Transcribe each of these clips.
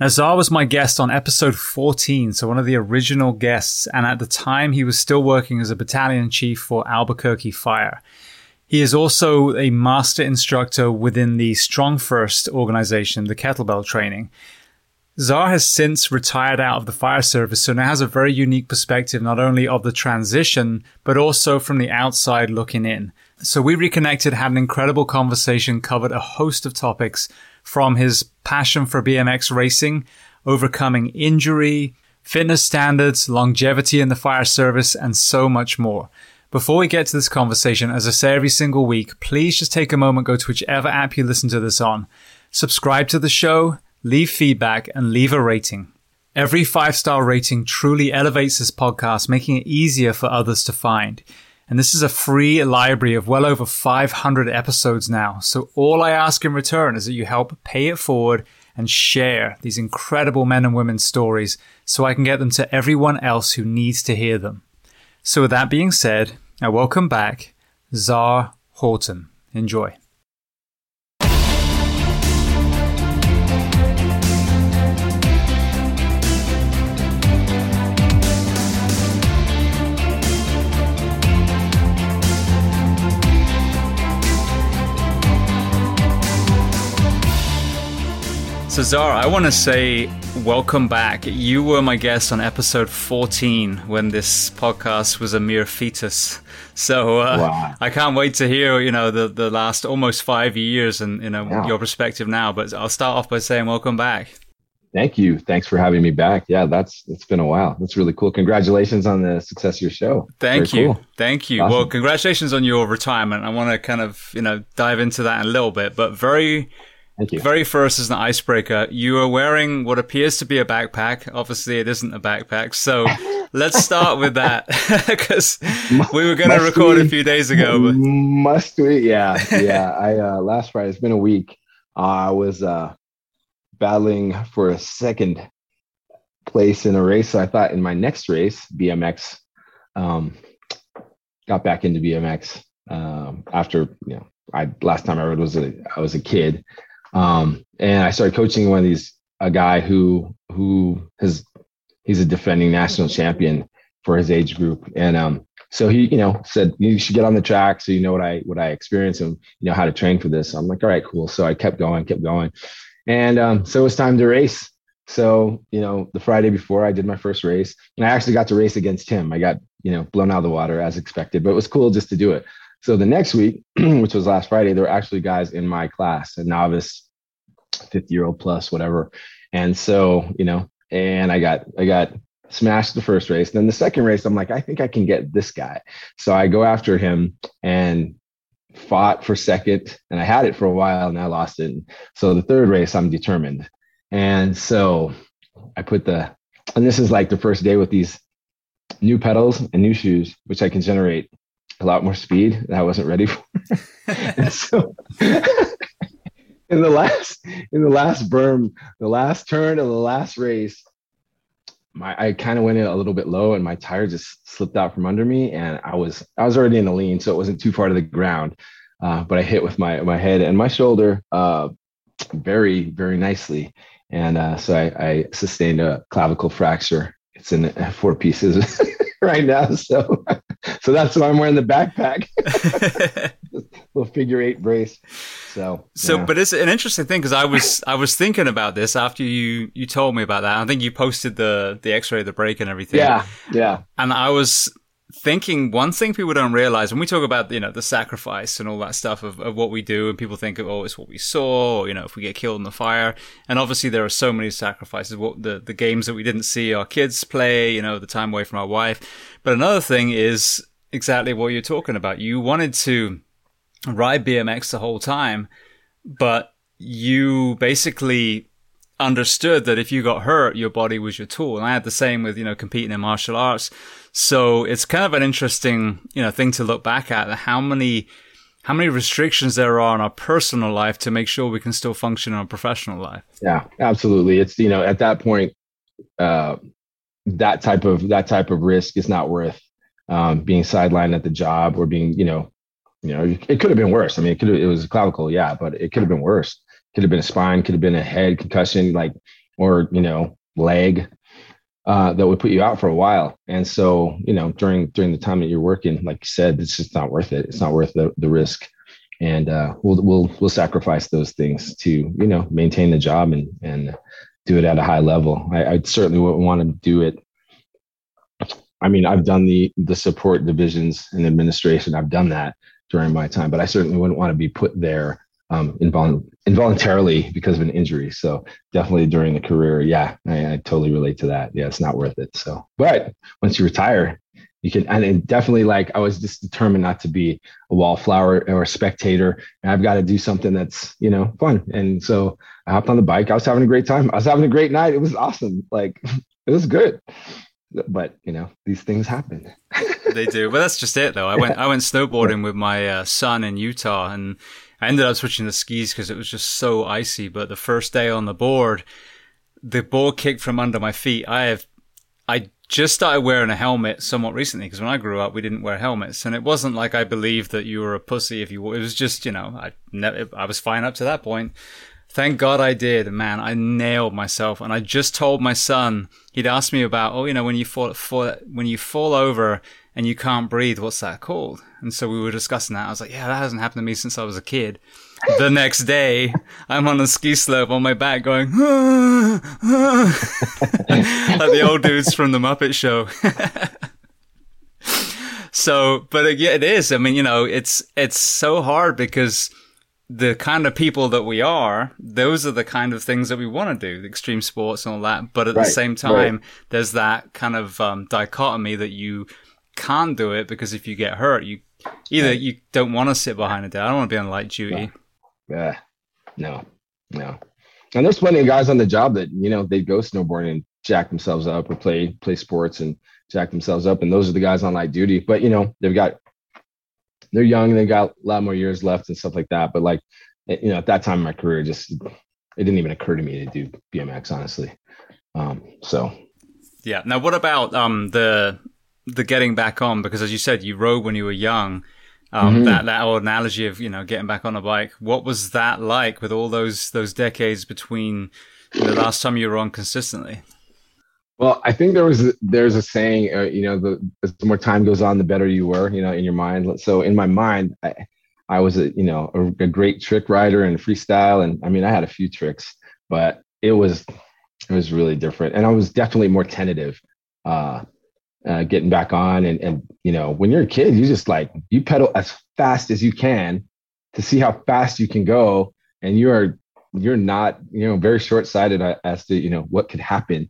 Nazar was my guest on episode 14, so one of the original guests, and at the time he was still working as a battalion chief for Albuquerque Fire. He is also a master instructor within the StrongFirst organization, the kettlebell training. Czar has since retired out of the fire service, so now has a very unique perspective not only of the transition, but also from the outside looking in. So we reconnected, had an incredible conversation, covered a host of topics from his passion for BMX racing, overcoming injury, fitness standards, longevity in the fire service, and so much more. Before we get to this conversation, as I say every single week, please just take a moment, go to whichever app you listen to this on, subscribe to the show, leave feedback, and leave a rating. Every five star rating truly elevates this podcast, making it easier for others to find. And this is a free library of well over 500 episodes now. So all I ask in return is that you help pay it forward and share these incredible men and women's stories so I can get them to everyone else who needs to hear them. So with that being said, I welcome back Czar Horton. Enjoy. So, Czar, I want to say welcome back. You were my guest on episode 14 when this podcast was a mere fetus. So uh, wow. I can't wait to hear, you know, the, the last almost five years and, you know, yeah. your perspective now. But I'll start off by saying welcome back. Thank you. Thanks for having me back. Yeah, that's it's been a while. That's really cool. Congratulations on the success of your show. Thank Very you. Cool. Thank you. Awesome. Well, congratulations on your retirement. I want to kind of, you know, dive into that in a little bit, but very Thank you. Very first, as an icebreaker, you are wearing what appears to be a backpack. Obviously, it isn't a backpack. So let's start with that because we were going to record we, a few days ago. But... Must we? Yeah, yeah. I uh, last Friday. It's been a week. Uh, I was uh, battling for a second place in a race. So I thought in my next race, BMX, um, got back into BMX um, after you know. I last time I rode was a I was a kid, um, and I started coaching one of these a guy who who has he's a defending national champion for his age group. And um, so he, you know, said you should get on the track so you know what I what I experienced and you know how to train for this. I'm like, all right, cool. So I kept going, kept going, and um, so it was time to race. So you know, the Friday before I did my first race, and I actually got to race against him. I got you know blown out of the water as expected, but it was cool just to do it. So the next week, which was last Friday, there were actually guys in my class, a novice, 50 year old plus, whatever. And so, you know, and I got I got smashed the first race. Then the second race, I'm like, I think I can get this guy. So I go after him and fought for second, and I had it for a while, and I lost it. So the third race, I'm determined. And so I put the, and this is like the first day with these new pedals and new shoes, which I can generate a lot more speed that I wasn't ready for. and so in the last in the last berm, the last turn of the last race, my I kind of went in a little bit low and my tire just slipped out from under me and I was I was already in the lean, so it wasn't too far to the ground. Uh, but I hit with my my head and my shoulder uh, very very nicely, and uh, so I, I sustained a clavicle fracture. It's in four pieces right now, so so that's why I'm wearing the backpack. little figure eight brace. So, so, yeah. but it's an interesting thing because I was, I was thinking about this after you, you told me about that. I think you posted the, the x-ray of the break and everything. Yeah. Yeah. And I was thinking one thing people don't realize when we talk about, you know, the sacrifice and all that stuff of, of what we do and people think, oh, it's what we saw, or, you know, if we get killed in the fire. And obviously there are so many sacrifices, what the, the games that we didn't see our kids play, you know, the time away from our wife. But another thing is exactly what you're talking about. You wanted to, ride BMX the whole time, but you basically understood that if you got hurt, your body was your tool. And I had the same with, you know, competing in martial arts. So it's kind of an interesting, you know, thing to look back at how many, how many restrictions there are in our personal life to make sure we can still function in our professional life. Yeah, absolutely. It's, you know, at that point, uh, that type of, that type of risk is not worth, um, being sidelined at the job or being, you know, you know, it could have been worse. I mean, it could it was a clavicle, yeah, but it could have been worse. Could have been a spine, could have been a head concussion, like, or you know, leg uh, that would put you out for a while. And so, you know, during during the time that you're working, like you said, it's just not worth it. It's not worth the, the risk. And uh, we'll we'll we'll sacrifice those things to you know maintain the job and and do it at a high level. I, I certainly wouldn't want to do it I mean, I've done the the support divisions and administration. I've done that, during my time, but I certainly wouldn't want to be put there um, invol- involuntarily because of an injury. So definitely during the career, yeah, I, I, totally relate to that. Yeah, it's not worth it. So, but once you retire, you can, and definitely like I was just determined not to be a wallflower or a spectator. And I've got to do something that's you know fun. And so I hopped on the bike. I was having a great time. I was having a great night. It was awesome. Like it was good but you know these things happen they do but that's just it though i went i went snowboarding with my uh, son in utah and i ended up switching to skis because it was just so icy but the first day on the board the board kicked from under my feet i have i just started wearing a helmet somewhat recently because when i grew up we didn't wear helmets and it wasn't like i believed that you were a pussy if you it was just you know i never i was fine up to that point Thank God I did. Man, I nailed myself. And I just told my son, he'd asked me about, oh, you know, when you fall, fall, when you fall over and you can't breathe, what's that called? And so we were discussing that. I was like, yeah, that hasn't happened to me since I was a kid. the next day, I'm on a ski slope on my back going, ah, ah. like the old dudes from the Muppet Show. so, but yeah, it is. I mean, you know, it's, it's so hard because the kind of people that we are, those are the kind of things that we want to do, the extreme sports and all that. But at right, the same time, right. there's that kind of um, dichotomy that you can't do it because if you get hurt, you either you don't want to sit behind a desk. I don't want to be on light duty. Yeah, no, no. And there's plenty of guys on the job that you know they go snowboarding and jack themselves up or play play sports and jack themselves up, and those are the guys on light duty. But you know they've got they're young and they got a lot more years left and stuff like that. But like, you know, at that time in my career, just it didn't even occur to me to do BMX, honestly. Um, so yeah. Now, what about um the the getting back on? Because as you said, you rode when you were young. Um, mm-hmm. that that old analogy of you know getting back on a bike. What was that like with all those those decades between the last time you were on consistently? Well, I think there was there's a saying, uh, you know, the, the more time goes on, the better you were, you know, in your mind. So in my mind, I, I was a you know a, a great trick rider and freestyle, and I mean I had a few tricks, but it was it was really different, and I was definitely more tentative. Uh, uh, getting back on. And and you know when you're a kid you just like you pedal as fast as you can to see how fast you can go. And you are you're not you know very short-sighted as to you know what could happen.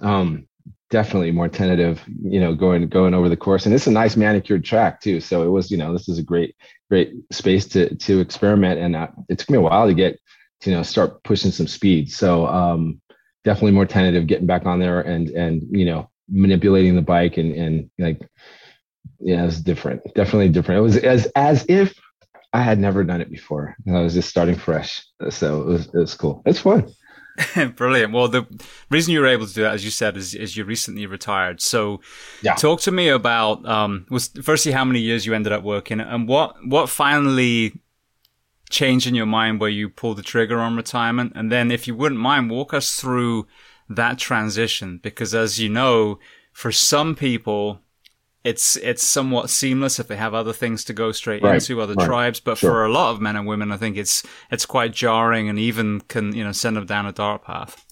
Um definitely more tentative you know going going over the course. And it's a nice manicured track too. So it was you know this is a great great space to to experiment. And uh, it took me a while to get to you know start pushing some speed. So um definitely more tentative getting back on there and and you know manipulating the bike and and like yeah it's different definitely different it was as as if i had never done it before i was just starting fresh so it was, it was cool it's fun Brilliant. Well, the reason you were able to do that, as you said, is, is you recently retired. So, yeah. talk to me about um, was firstly how many years you ended up working, and what what finally changed in your mind where you pulled the trigger on retirement, and then, if you wouldn't mind, walk us through that transition because as you know, for some people, it's it's somewhat seamless if they have other things to go straight right, into other right. tribes but sure. for a lot of men and women i think it's it's quite jarring and even can you know send them down a dark path.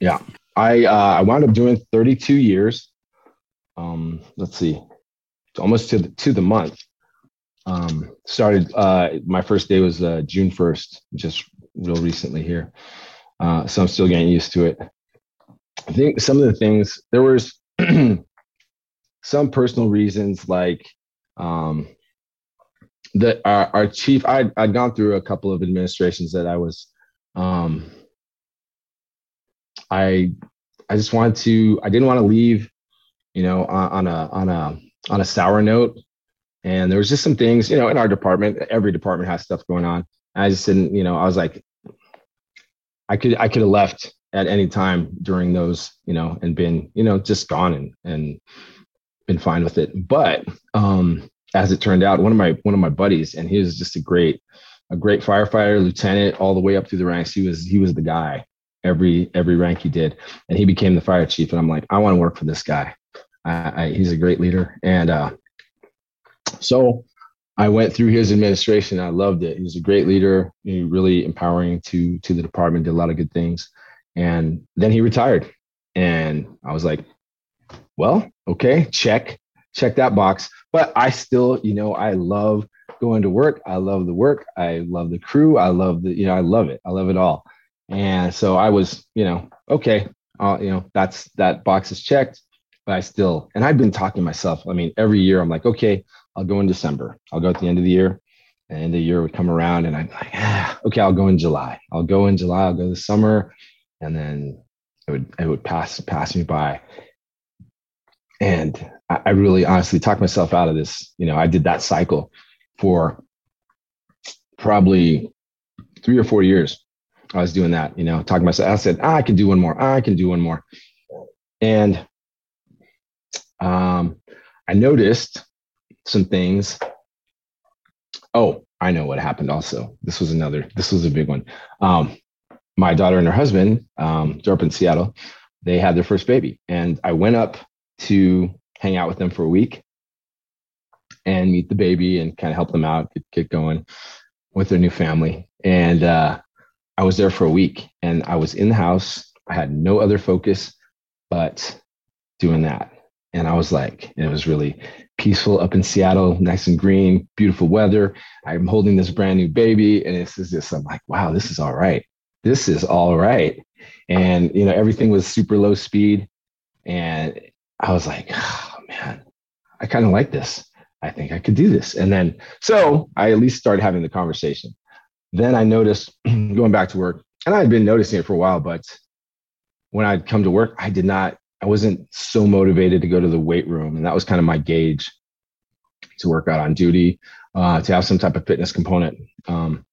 Yeah. I uh, i wound up doing 32 years um let's see almost to the to the month. Um started uh my first day was uh june 1st just real recently here. Uh so i'm still getting used to it I think some of the things there was some personal reasons like um, that our, our chief I, I'd gone through a couple of administrations that I was um, I I just wanted to I didn't want to leave you know on, on a on a on a sour note. And there was just some things you know in our department every department has stuff going on. I just didn't you know I was like I could I could have left at any time during those, you know, and been, you know, just gone and, and been fine with it. But um, as it turned out, one of my one of my buddies, and he was just a great, a great firefighter, lieutenant, all the way up through the ranks. He was he was the guy every every rank he did, and he became the fire chief. And I'm like, I want to work for this guy. I, I, he's a great leader, and uh, so I went through his administration. I loved it. He was a great leader, he really empowering to to the department. Did a lot of good things. And then he retired. And I was like, well, okay, check, check that box. But I still, you know, I love going to work. I love the work. I love the crew. I love the, you know, I love it. I love it all. And so I was, you know, okay, uh, you know, that's that box is checked. But I still, and I've been talking myself. I mean, every year I'm like, okay, I'll go in December. I'll go at the end of the year. And the year would come around and I'm like, ah, okay, I'll go in July. I'll go in July. I'll go this summer and then it would it would pass pass me by. And I, I really honestly talked myself out of this. You know i did that cycle for probably three or four years. I was doing that you know talking myself. I said ah, i can do one more. Ah, i can do one more. And um i noticed some things. Oh i know what happened also. This was another this was a big one. Um my daughter and her husband, um, up in Seattle. They had their first baby, and I went up to hang out with them for a week and meet the baby and kind of help them out, get, get going with their new family. And uh, I was there for a week, and I was in the house. I had no other focus but doing that. And I was like, it was really peaceful up in Seattle, nice and green, beautiful weather. I'm holding this brand new baby, and this is just, I'm like, wow, this is all right this is all right. And, you know, everything was super low speed. And I was like, oh, man, I kind of like this. I think I could do this. And then, so I at least started having the conversation. Then I noticed going back to work, and I had been noticing it for a while, but when I'd come to work, I did not, I wasn't so motivated to go to the weight room. And that was kind of my gauge to work out on duty, uh, to have some type of fitness component. Um,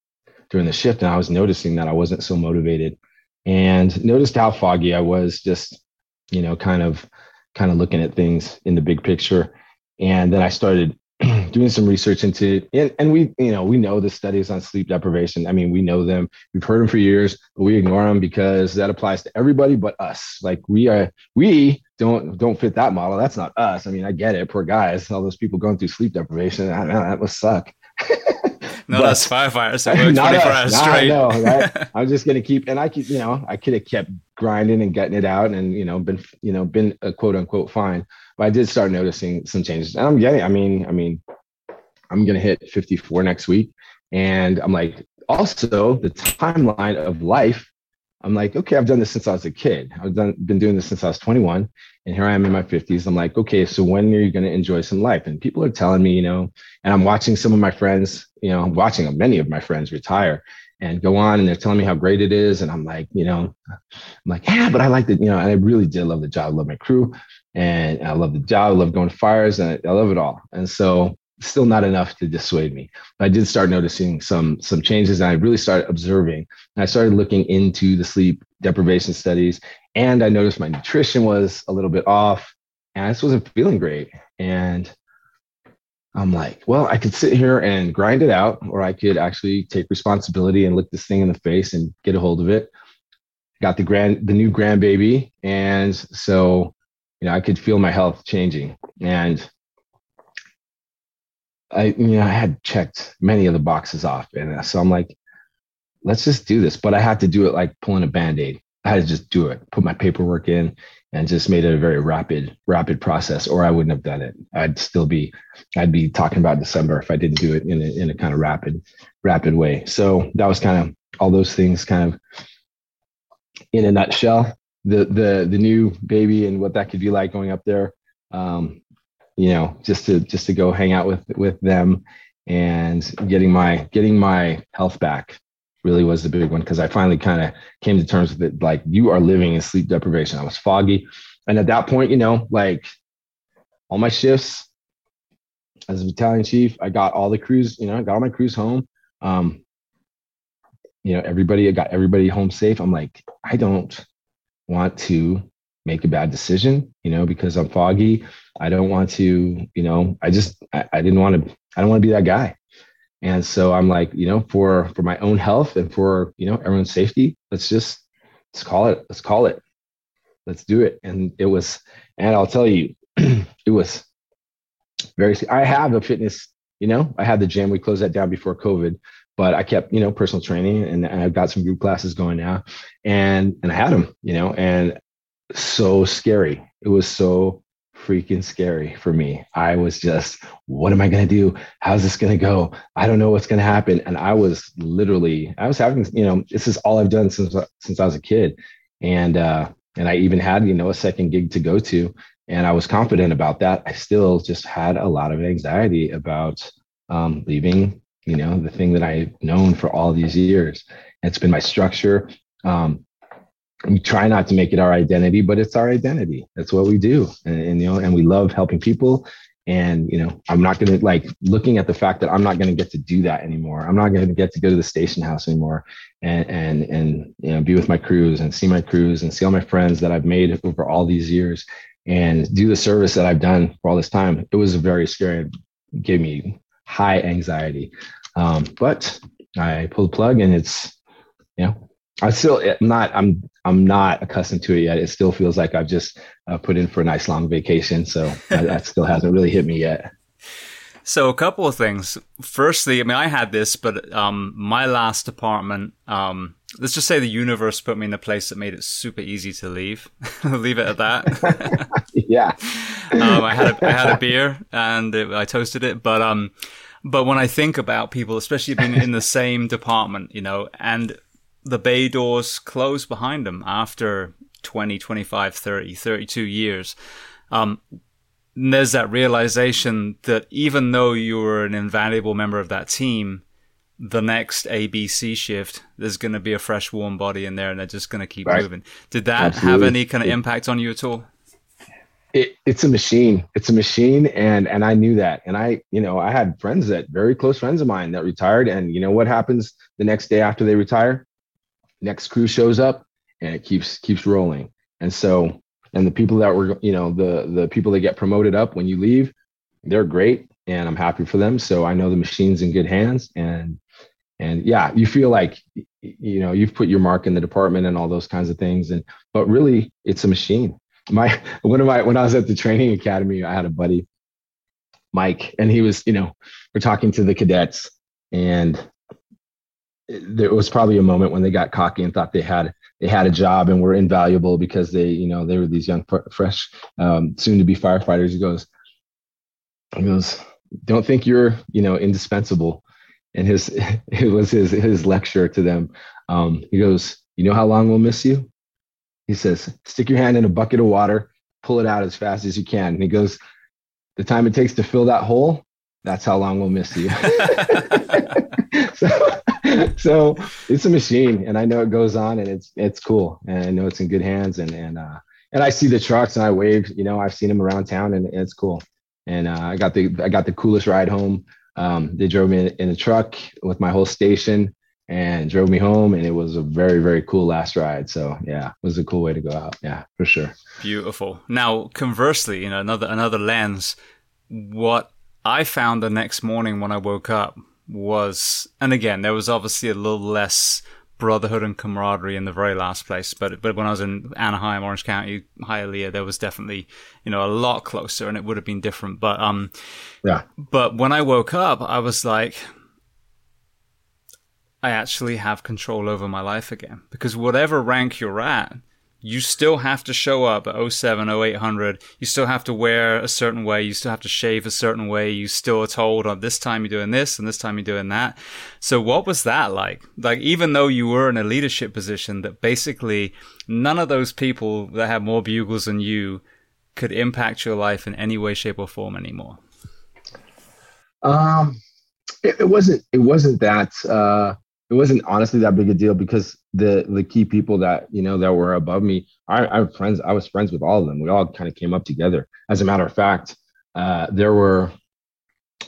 during the shift and I was noticing that I wasn't so motivated and noticed how foggy I was just, you know, kind of kind of looking at things in the big picture. And then I started doing some research into and, and we you know we know the studies on sleep deprivation. I mean we know them. We've heard them for years but we ignore them because that applies to everybody but us. Like we are we don't don't fit that model. That's not us. I mean i get it. Poor guys all those people going through sleep deprivation. I, that must suck no, but, that's firefighters. Works 24 hours straight. No, right? I'm just gonna keep, and I keep, you know, I could have kept grinding and getting it out, and you know, been, you know, been a quote unquote fine. But I did start noticing some changes, and I'm getting. I mean, I mean, I'm gonna hit 54 next week, and I'm like, also the timeline of life. I'm like, okay, I've done this since I was a kid. I've done been doing this since I was 21, and here I am in my 50s. I'm like, okay, so when are you going to enjoy some life? And people are telling me, you know, and I'm watching some of my friends, you know, I'm watching many of my friends retire and go on, and they're telling me how great it is, and I'm like, you know, I'm like, yeah, but I like the, you know, and I really did love the job. I love my crew, and I love the job. I love going to fires, and I, I love it all. And so still not enough to dissuade me. But I did start noticing some some changes, and I really started observing. And I started looking into the sleep deprivation studies, and I noticed my nutrition was a little bit off, and I just wasn't feeling great. And I'm like, well, I could sit here and grind it out, or I could actually take responsibility and look this thing in the face and get a hold of it. Got the grand the new grandbaby, and so you know I could feel my health changing and I you know I had checked many of the boxes off, and so I'm like, let's just do this. But I had to do it like pulling a band aid. I had to just do it, put my paperwork in, and just made it a very rapid, rapid process. Or I wouldn't have done it. I'd still be, I'd be talking about December if I didn't do it in a, in a kind of rapid, rapid way. So that was kind of all those things, kind of in a nutshell. The the the new baby and what that could be like going up there. Um, you know, just to just to go hang out with with them and getting my getting my health back really was the big one because I finally kind of came to terms with it. Like you are living in sleep deprivation. I was foggy, and at that point, you know, like all my shifts as a battalion chief, I got all the crews. You know, I got all my crews home. Um, you know, everybody, I got everybody home safe. I'm like, I don't want to make a bad decision, you know, because I'm foggy. I don't want to, you know, I just, I, I didn't want to, I don't want to be that guy. And so I'm like, you know, for, for my own health and for, you know, everyone's safety, let's just, let's call it, let's call it, let's do it. And it was, and I'll tell you, it was very, I have a fitness, you know, I had the gym, we closed that down before COVID, but I kept, you know, personal training and, and I've got some group classes going now and, and I had them, you know, and so scary. It was so freaking scary for me. I was just, what am I going to do? How's this going to go? I don't know what's going to happen. And I was literally, I was having, you know, this is all I've done since since I was a kid, and uh, and I even had, you know, a second gig to go to, and I was confident about that. I still just had a lot of anxiety about um, leaving, you know, the thing that I've known for all these years. It's been my structure. Um, we try not to make it our identity, but it's our identity. That's what we do. And, and, you know, and we love helping people. And, you know, I'm not going to like looking at the fact that I'm not going to get to do that anymore. I'm not going to get to go to the station house anymore and, and, and, you know, be with my crews and see my crews and see all my friends that I've made over all these years and do the service that I've done for all this time. It was very scary. It gave me high anxiety. Um, but I pulled the plug and it's, you know, I still not. I'm I'm not accustomed to it yet. It still feels like I've just uh, put in for a nice long vacation. So that still hasn't really hit me yet. So a couple of things. Firstly, I mean, I had this, but um, my last apartment. Um, let's just say the universe put me in a place that made it super easy to leave. leave it at that. yeah. um, I had a, I had a beer and it, I toasted it, but um, but when I think about people, especially being in the same department, you know, and the bay doors close behind them after 20, 25, 30, 32 years. Um, there's that realization that even though you were an invaluable member of that team, the next ABC shift, there's going to be a fresh, warm body in there, and they're just going to keep right. moving. Did that Absolutely. have any kind of impact on you at all? It, it's a machine. It's a machine, and and I knew that. And I, you know, I had friends that very close friends of mine that retired, and you know what happens the next day after they retire? Next crew shows up and it keeps keeps rolling and so and the people that were you know the the people that get promoted up when you leave they're great and I'm happy for them. So I know the machine's in good hands, and and yeah, you feel like you know you've put your mark in the department and all those kinds of things. And but really, it's a machine. My one of my when I was at the training academy, I had a buddy, Mike, and he was you know we're talking to the cadets, and there was probably a moment when they got cocky and thought they had they had a job and were invaluable because they you know they were these young fresh um, soon to be firefighters. He goes, he goes, don't think you're you know indispensable. And his it was his his lecture to them. Um, he goes you know how long we'll miss you? He says stick your hand in a bucket of water pull it out as fast as you can. And he goes the time it takes to fill that hole that's how long we'll miss you. So, so it's a machine and i know it goes on and it's it's cool and i know it's in good hands and and uh and i see the trucks and i wave you know i've seen them around town and it's cool and uh, I got the I got the coolest ride home. Um, they drove me in, in a truck with my whole station and drove me home, and it was a very very cool last ride. So yeah, it was a cool way to go out. Yeah, for sure. Beautiful. Now, conversely, you know, another another lens. What I found the next morning when I woke up was, and again, there was obviously a little less brotherhood and camaraderie in the very last place. But but when I was in Anaheim, Orange County, Hialeah, there was definitely you know a lot closer, and it would have been different. But um, yeah. But when I woke up, I was like, I actually have control over my life again because whatever rank you're at, you still have to show up at 07, 0800. You still have to wear a certain way. You still have to shave a certain way. You still are told, oh, this time you're doing this and this time you're doing that. So what was that like? Like, even though you were in a leadership position that basically none of those people that had more bugles than you could impact your life in any way, shape or form anymore. Um, it, it wasn't, it wasn't that, uh, it wasn't honestly that big a deal because the the key people that you know that were above me, I, I have friends. I was friends with all of them. We all kind of came up together. As a matter of fact, uh, there were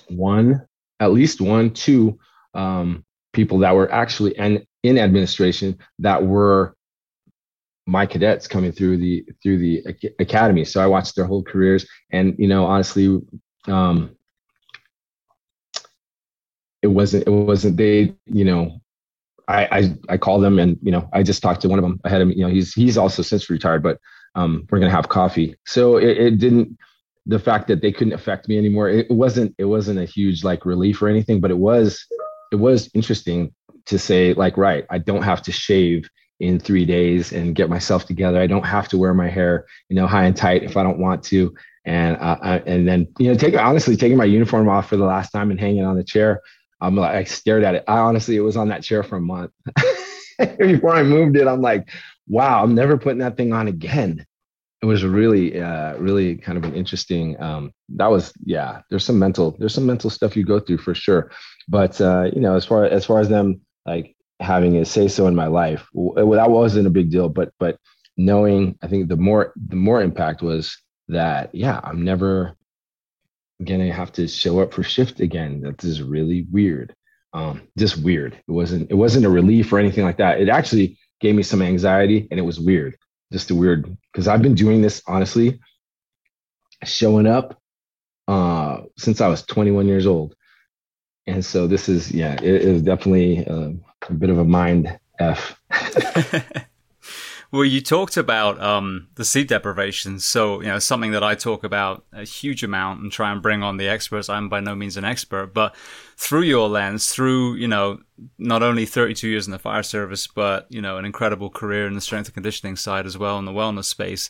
one, at least one, two um, people that were actually in, in administration that were my cadets coming through the through the academy. So I watched their whole careers, and you know, honestly, um, it wasn't it wasn't they you know I, I, I called them and you know I just talked to one of them. I had him. You know he's he's also since retired, but um, we're gonna have coffee. So it, it didn't. The fact that they couldn't affect me anymore, it wasn't it wasn't a huge like relief or anything, but it was it was interesting to say like right, I don't have to shave in three days and get myself together. I don't have to wear my hair you know high and tight if I don't want to. And uh, I, and then you know take honestly taking my uniform off for the last time and hanging on the chair I'm like, I stared at it. I honestly, it was on that chair for a month. Before I moved it, I'm like, wow, I'm never putting that thing on again. It was really, uh, really kind of an interesting. Um, that was, yeah. There's some mental, there's some mental stuff you go through for sure. But uh, you know, as far as far as them like having a say so in my life, that wasn't a big deal. But but knowing, I think the more the more impact was that, yeah, I'm never gonna have to show up for shift again. That is really weird. Um, just weird. It wasn't it wasn't a relief or anything like that. It actually gave me some anxiety and it was weird. Just a weird because I've been doing this honestly, showing up uh since I was 21 years old. And so this is yeah, it is definitely a, a bit of a mind F. Well, you talked about um, the sleep deprivation. So, you know, something that I talk about a huge amount and try and bring on the experts. I'm by no means an expert, but through your lens, through, you know, not only 32 years in the fire service, but, you know, an incredible career in the strength and conditioning side as well in the wellness space.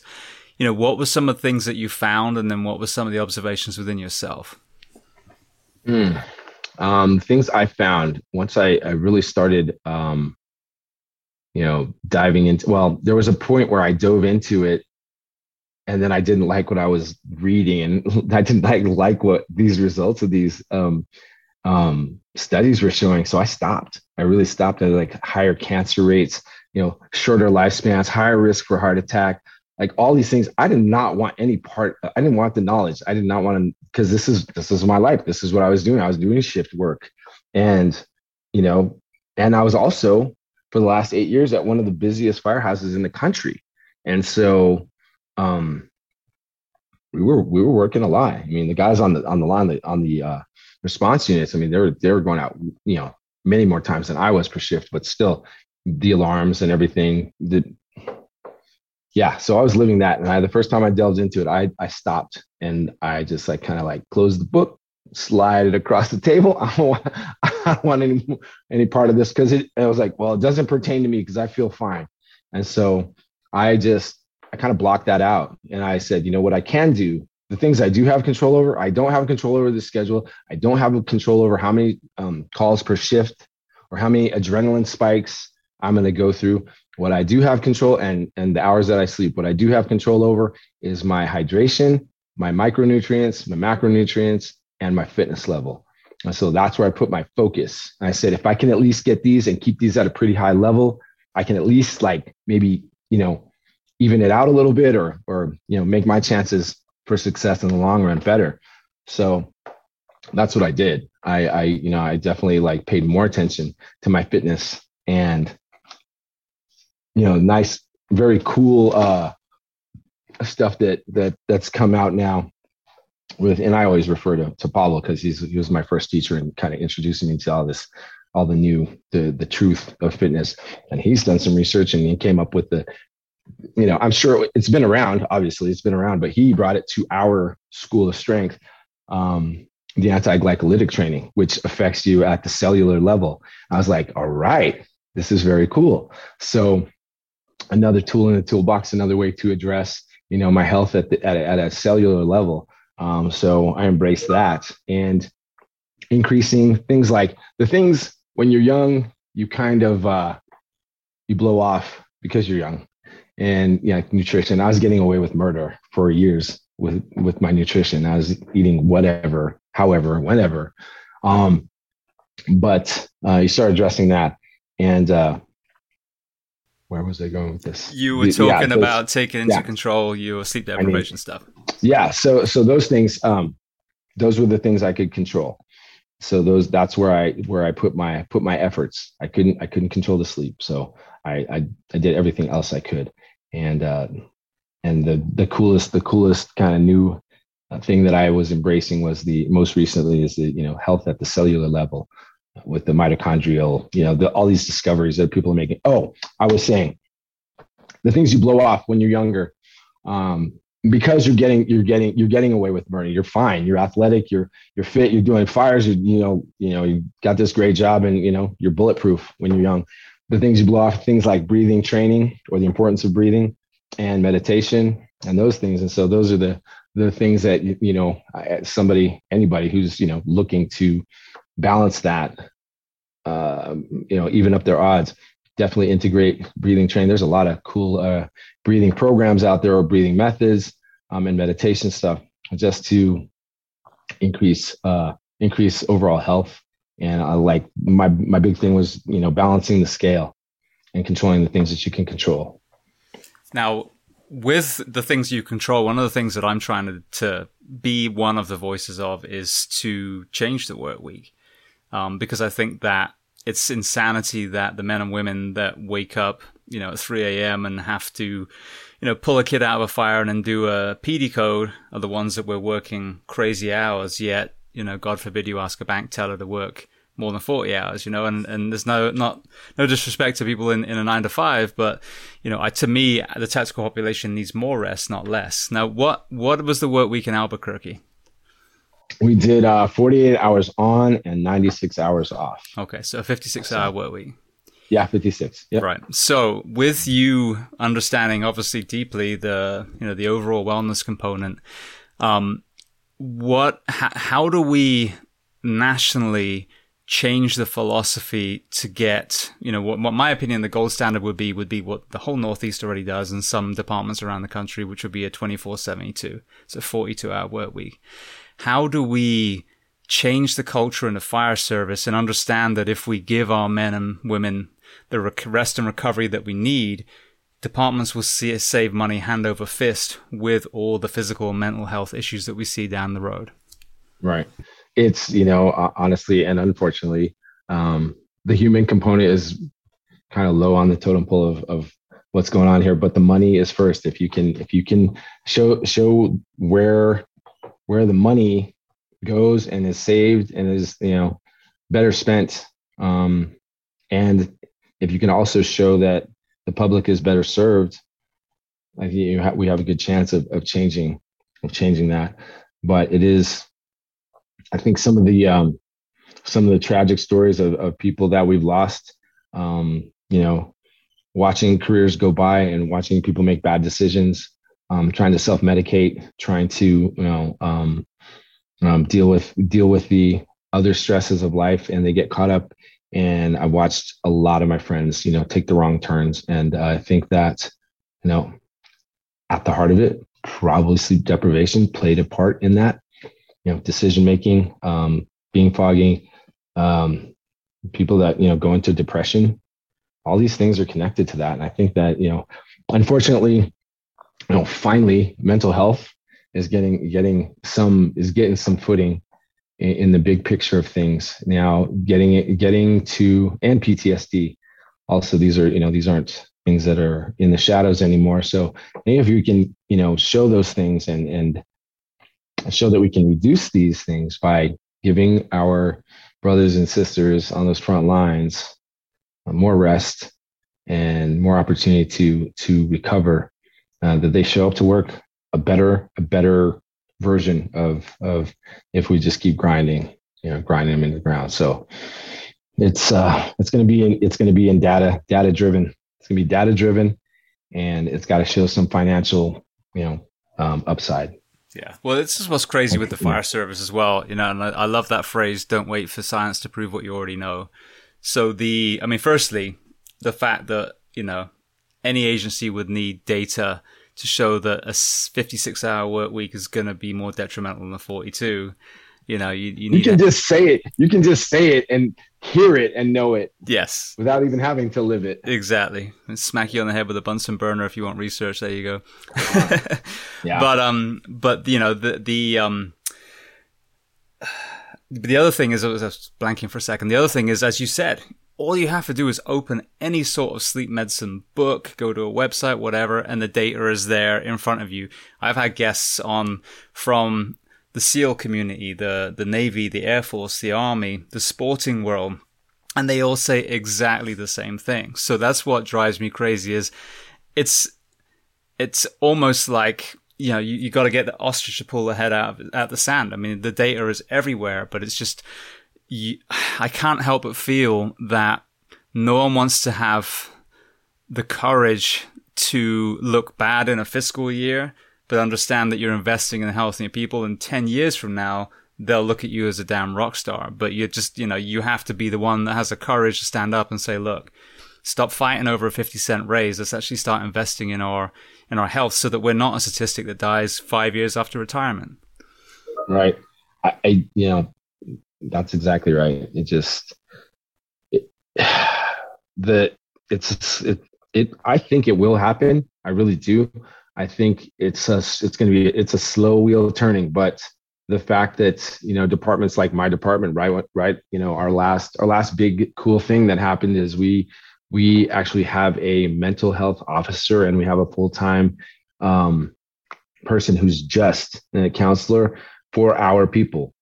You know, what were some of the things that you found and then what were some of the observations within yourself? Mm. Um, things I found once I, I really started um, you know, diving into, well, there was a point where I dove into it and then I didn't like what I was reading and I didn't like, like what these results of these um, um, studies were showing. So I stopped. I really stopped at like higher cancer rates, you know, shorter lifespans, higher risk for heart attack, like all these things. I did not want any part. I didn't want the knowledge. I did not want to because this is this is my life. This is what I was doing. I was doing shift work, and you know, and I was also for the last eight years at one of the busiest firehouses in the country. And so, um, we were we were working a lot. I mean, the guys on the on the line on the uh, response units. I mean, they were they were going out, you know, many more times than I was per shift, but still, the alarms and everything. The yeah, so I was living that, and I the first time I delved into it, I I stopped and I just like kind of like closed the book, slide it across the table. I don't want, I don't want any any part of this because it. I was like, well, it doesn't pertain to me because I feel fine, and so I just I kind of blocked that out, and I said, you know what I can do. The things I do have control over, I don't have control over the schedule. I don't have control over how many um, calls per shift or how many adrenaline spikes I'm going to go through. What I do have control and and the hours that I sleep, what I do have control over is my hydration, my micronutrients, my macronutrients, and my fitness level. And so that's where I put my focus. I said, if I can at least get these and keep these at a pretty high level, I can at least like maybe, you know, even it out a little bit or, or, you know, make my chances for success in the long run better. So that's what I did. I, I, you know, I definitely like paid more attention to my fitness and, you know, nice, very cool, uh, stuff that, that that's come out now with and I always refer to, to Pavel because he's he was my first teacher and kind of introducing me to all this all the new the the truth of fitness. And he's done some research and he came up with the you know I'm sure it's been around obviously it's been around but he brought it to our school of strength um, the anti-glycolytic training which affects you at the cellular level. I was like all right this is very cool. So another tool in the toolbox another way to address you know my health at the, at a, at a cellular level um, so I embrace that and increasing things like the things when you're young, you kind of uh, you blow off because you're young. And yeah, nutrition. I was getting away with murder for years with with my nutrition. I was eating whatever, however, whenever. Um, but uh, you start addressing that, and uh, where was I going with this? You were talking yeah, about taking into yeah. control your sleep deprivation I mean, stuff. Yeah. So so those things, um, those were the things I could control. So those that's where I where I put my put my efforts. I couldn't I couldn't control the sleep. So I I, I did everything else I could. And uh and the the coolest the coolest kind of new uh, thing that I was embracing was the most recently is the you know health at the cellular level with the mitochondrial, you know, the, all these discoveries that people are making. Oh, I was saying the things you blow off when you're younger, um, because you're getting you're getting you're getting away with burning. You're fine. You're athletic. You're you're fit. You're doing fires. You you know you know you got this great job and you know you're bulletproof when you're young. The things you blow off, things like breathing training or the importance of breathing and meditation and those things. And so those are the the things that you know somebody anybody who's you know looking to balance that, uh, you know, even up their odds. Definitely integrate breathing training. There's a lot of cool uh, breathing programs out there or breathing methods um, and meditation stuff just to increase uh, increase overall health. And I like my my big thing was you know balancing the scale and controlling the things that you can control. Now, with the things you control, one of the things that I'm trying to, to be one of the voices of is to change the work week um, because I think that it's insanity that the men and women that wake up, you know, at 3 a.m. and have to, you know, pull a kid out of a fire and then do a PD code are the ones that we're working crazy hours. Yet, you know, God forbid you ask a bank teller to work more than 40 hours, you know, and, and there's no, not, no disrespect to people in, in a nine to five, but, you know, I, to me, the tactical population needs more rest, not less. Now, what, what was the work week in Albuquerque? We did uh, 48 hours on and 96 hours off. Okay, so 56 so, hour work week. Yeah, 56. Yep. Right. So with you understanding obviously deeply the, you know, the overall wellness component, um, what, h- how do we nationally change the philosophy to get, you know, what, what my opinion, the gold standard would be, would be what the whole Northeast already does and some departments around the country, which would be a 24 72. It's a 42 hour work week how do we change the culture in the fire service and understand that if we give our men and women the rest and recovery that we need, departments will see save money hand over fist with all the physical and mental health issues that we see down the road. Right. It's, you know, honestly and unfortunately, um, the human component is kind of low on the totem pole of, of what's going on here. But the money is first. If you can, if you can show show where where the money goes and is saved and is you know better spent, um, and if you can also show that the public is better served, think you ha- we have a good chance of, of changing of changing that. But it is, I think some of the um, some of the tragic stories of, of people that we've lost, um, you know, watching careers go by and watching people make bad decisions, um, trying to self medicate, trying to you know um, um, deal with deal with the other stresses of life, and they get caught up. And I watched a lot of my friends, you know, take the wrong turns, and uh, I think that you know, at the heart of it, probably sleep deprivation played a part in that. You know, decision making, um, being foggy, um, people that you know go into depression all these things are connected to that and i think that you know unfortunately you know finally mental health is getting getting some is getting some footing in, in the big picture of things. Now getting it getting to and ptsd also these are you know these aren't things that are in the shadows anymore. So any of you can you know show those things and and show that we can reduce these things by giving our brothers and sisters on those front lines uh, more rest and more opportunity to to recover uh, that they show up to work a better a better version of of if we just keep grinding you know grinding them into the ground so it's uh it's going to be in, it's going to be in data data driven it's going to be data driven and it's got to show some financial you know um, upside yeah. Well, this is what's crazy with the fire service as well, you know, and I, I love that phrase, don't wait for science to prove what you already know. So the, I mean, firstly, the fact that, you know, any agency would need data to show that a 56 hour work week is going to be more detrimental than a 42 you know you, you, you can a- just say it. You can just say it and hear it and know it yes. without even having to live it. Exactly. And smack you on the head with a bunsen burner if you want research. There you go. Yeah. But um but you know the the um the other thing is I was blanking for a second. The other thing is as you said all you have to do is open any sort of sleep medicine book, go to a website, whatever, and the data is there in front of you. I've had guests on from the SEAL community, the, the Navy, the Air Force, the Army, the sporting world, and they all say exactly the same thing. So that's what drives me crazy is it's, it's almost like, you know, you, you got to get the ostrich to pull the head out of out the sand. I mean, the data is everywhere, but it's just, you, I can't help but feel that no one wants to have the courage to look bad in a fiscal year but understand that you're investing in healthy people and 10 years from now they'll look at you as a damn rock star. But you're just you know you have to be the one that has the courage to stand up and say look stop fighting over a 50 cent raise. Let's actually start investing in our in our health so that we're not a statistic that dies five years after retirement. Right. I, I you know that's exactly right. It just it, the it's it, it i think it will happen. I really do. I think it's a it's going to be it's a slow wheel turning, but the fact that you know departments like my department, right, right, you know, our last our last big cool thing that happened is we we actually have a mental health officer and we have a full time um, person who's just a counselor for our people,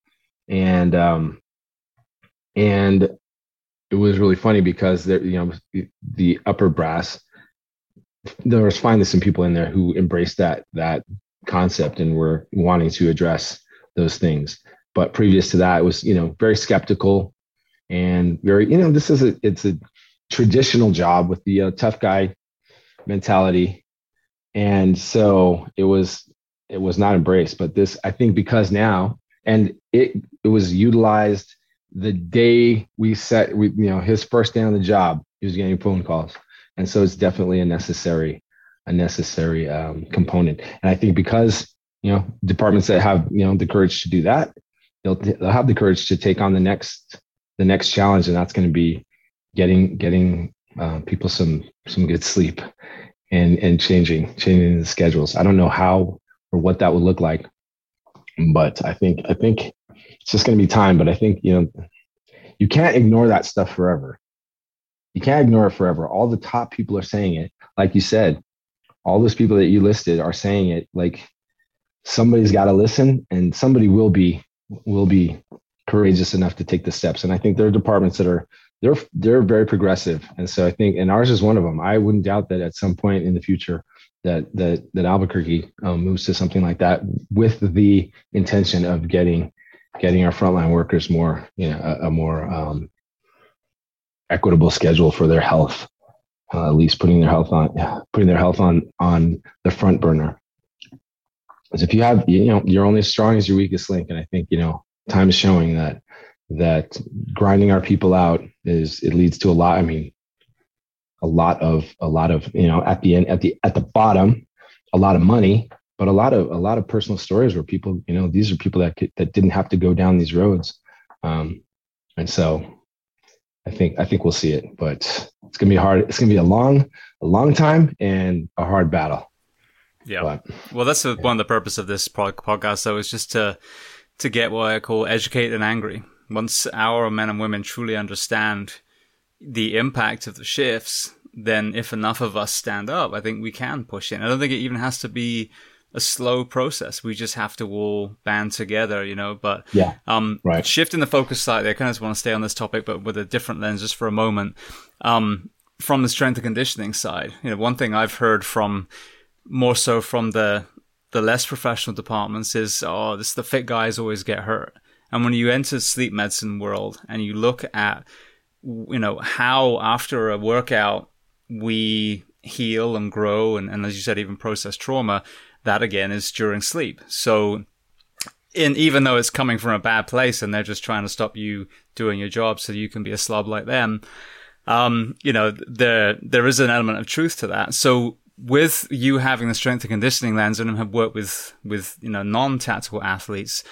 and um, and it was really funny because there, you know, the, upper brass there was finally some people in there who embraced that that concept and were wanting to address those things. But previous to that, it was you know very skeptical and very you know this is a it's a traditional job with the uh, tough guy mentality, and so it was it was not embraced. But this I think because now and it it was utilized the day we set we you know his first day on the job he was getting phone calls. And so it's definitely a necessary a necessary um, component. And i think because you know departments that have you know the courage to do that they'll, they'll have the courage to take on the next the next challenge. And that's going to be getting getting uh, people some some good sleep and and changing changing the schedules. I don't know how or what that would look like but i think i think it's just going to be time but i think you know you can't ignore that stuff forever you can't ignore it forever. All the top people are saying it. Like you said, all those people that you listed are saying it. Like somebody's got to listen, and somebody will be will be courageous enough to take the steps. And I think there are departments that are they're they're very progressive, and so I think and ours is one of them. I wouldn't doubt that at some point in the future that that that Albuquerque um, moves to something like that with the intention of getting getting our frontline workers more you know a, a more um, equitable schedule for their health. Uh, at least putting their health on putting their health on on the front burner. Because if you have you know you're only as strong as your weakest link, and I think you know time is showing that that grinding our people out is it leads to a lot. I mean, a lot of a lot of you know at the end at the at the bottom, a lot of money, but a lot of a lot of personal stories where people you know these are people that that didn't have to go down these roads, um, and so I think I think we'll see it, but it's gonna be hard. It's gonna be a long a long time and a hard battle. Yeah. But, well, that's yeah. one of the purpose of this podcast, though, is just to to get what I call educate and angry. Once our men and women truly understand the impact of the shifts, then if enough of us stand up, I think we can push in. I don't think it even has to be a slow process. We just have to all band together, you know. But yeah, um, right. Shifting the focus slightly, I kind of want to stay on this topic, but with a different lens, just for a moment. Um, from the strength and conditioning side, you know, one thing I've heard from more so from the the less professional departments is, oh, this the fit guys always get hurt. And when you enter sleep medicine world and you look at, you know, how after a workout we heal and grow and, and as you said, even process trauma, that again is during sleep. So in even though it's coming from a bad place and they're just trying to stop you doing your job so you can be a slob like them, um, you know, there there is an element of truth to that. So with you having the strength and conditioning lens and have worked with with you know non-tactical athletes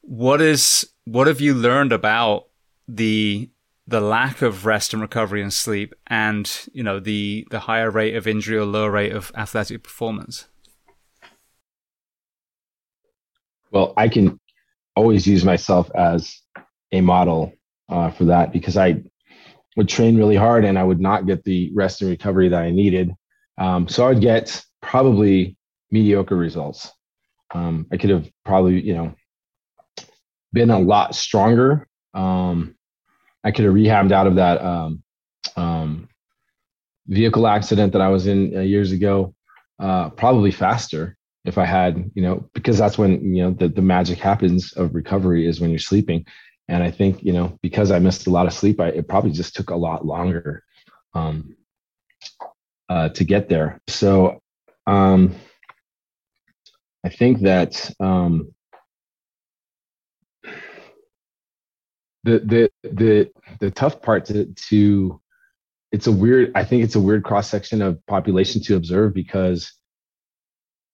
what is what have you learned about the the lack of rest and recovery and sleep and you know the the higher rate of injury or lower rate of athletic performance well i can always use myself as a model uh, for that because i would train really hard and i would not get the rest and recovery that i needed um, so I would get probably mediocre results. Um, I could have probably, you know, been a lot stronger. Um, I could have rehabbed out of that um, um, vehicle accident that I was in uh, years ago, uh, probably faster if I had, you know, because that's when, you know, the, the magic happens of recovery is when you're sleeping. And I think, you know, because I missed a lot of sleep, I, it probably just took a lot longer. Um, uh, to get there. So um, I think that um, the the the the tough part to, to it's a weird I think it's a weird cross section of population to observe because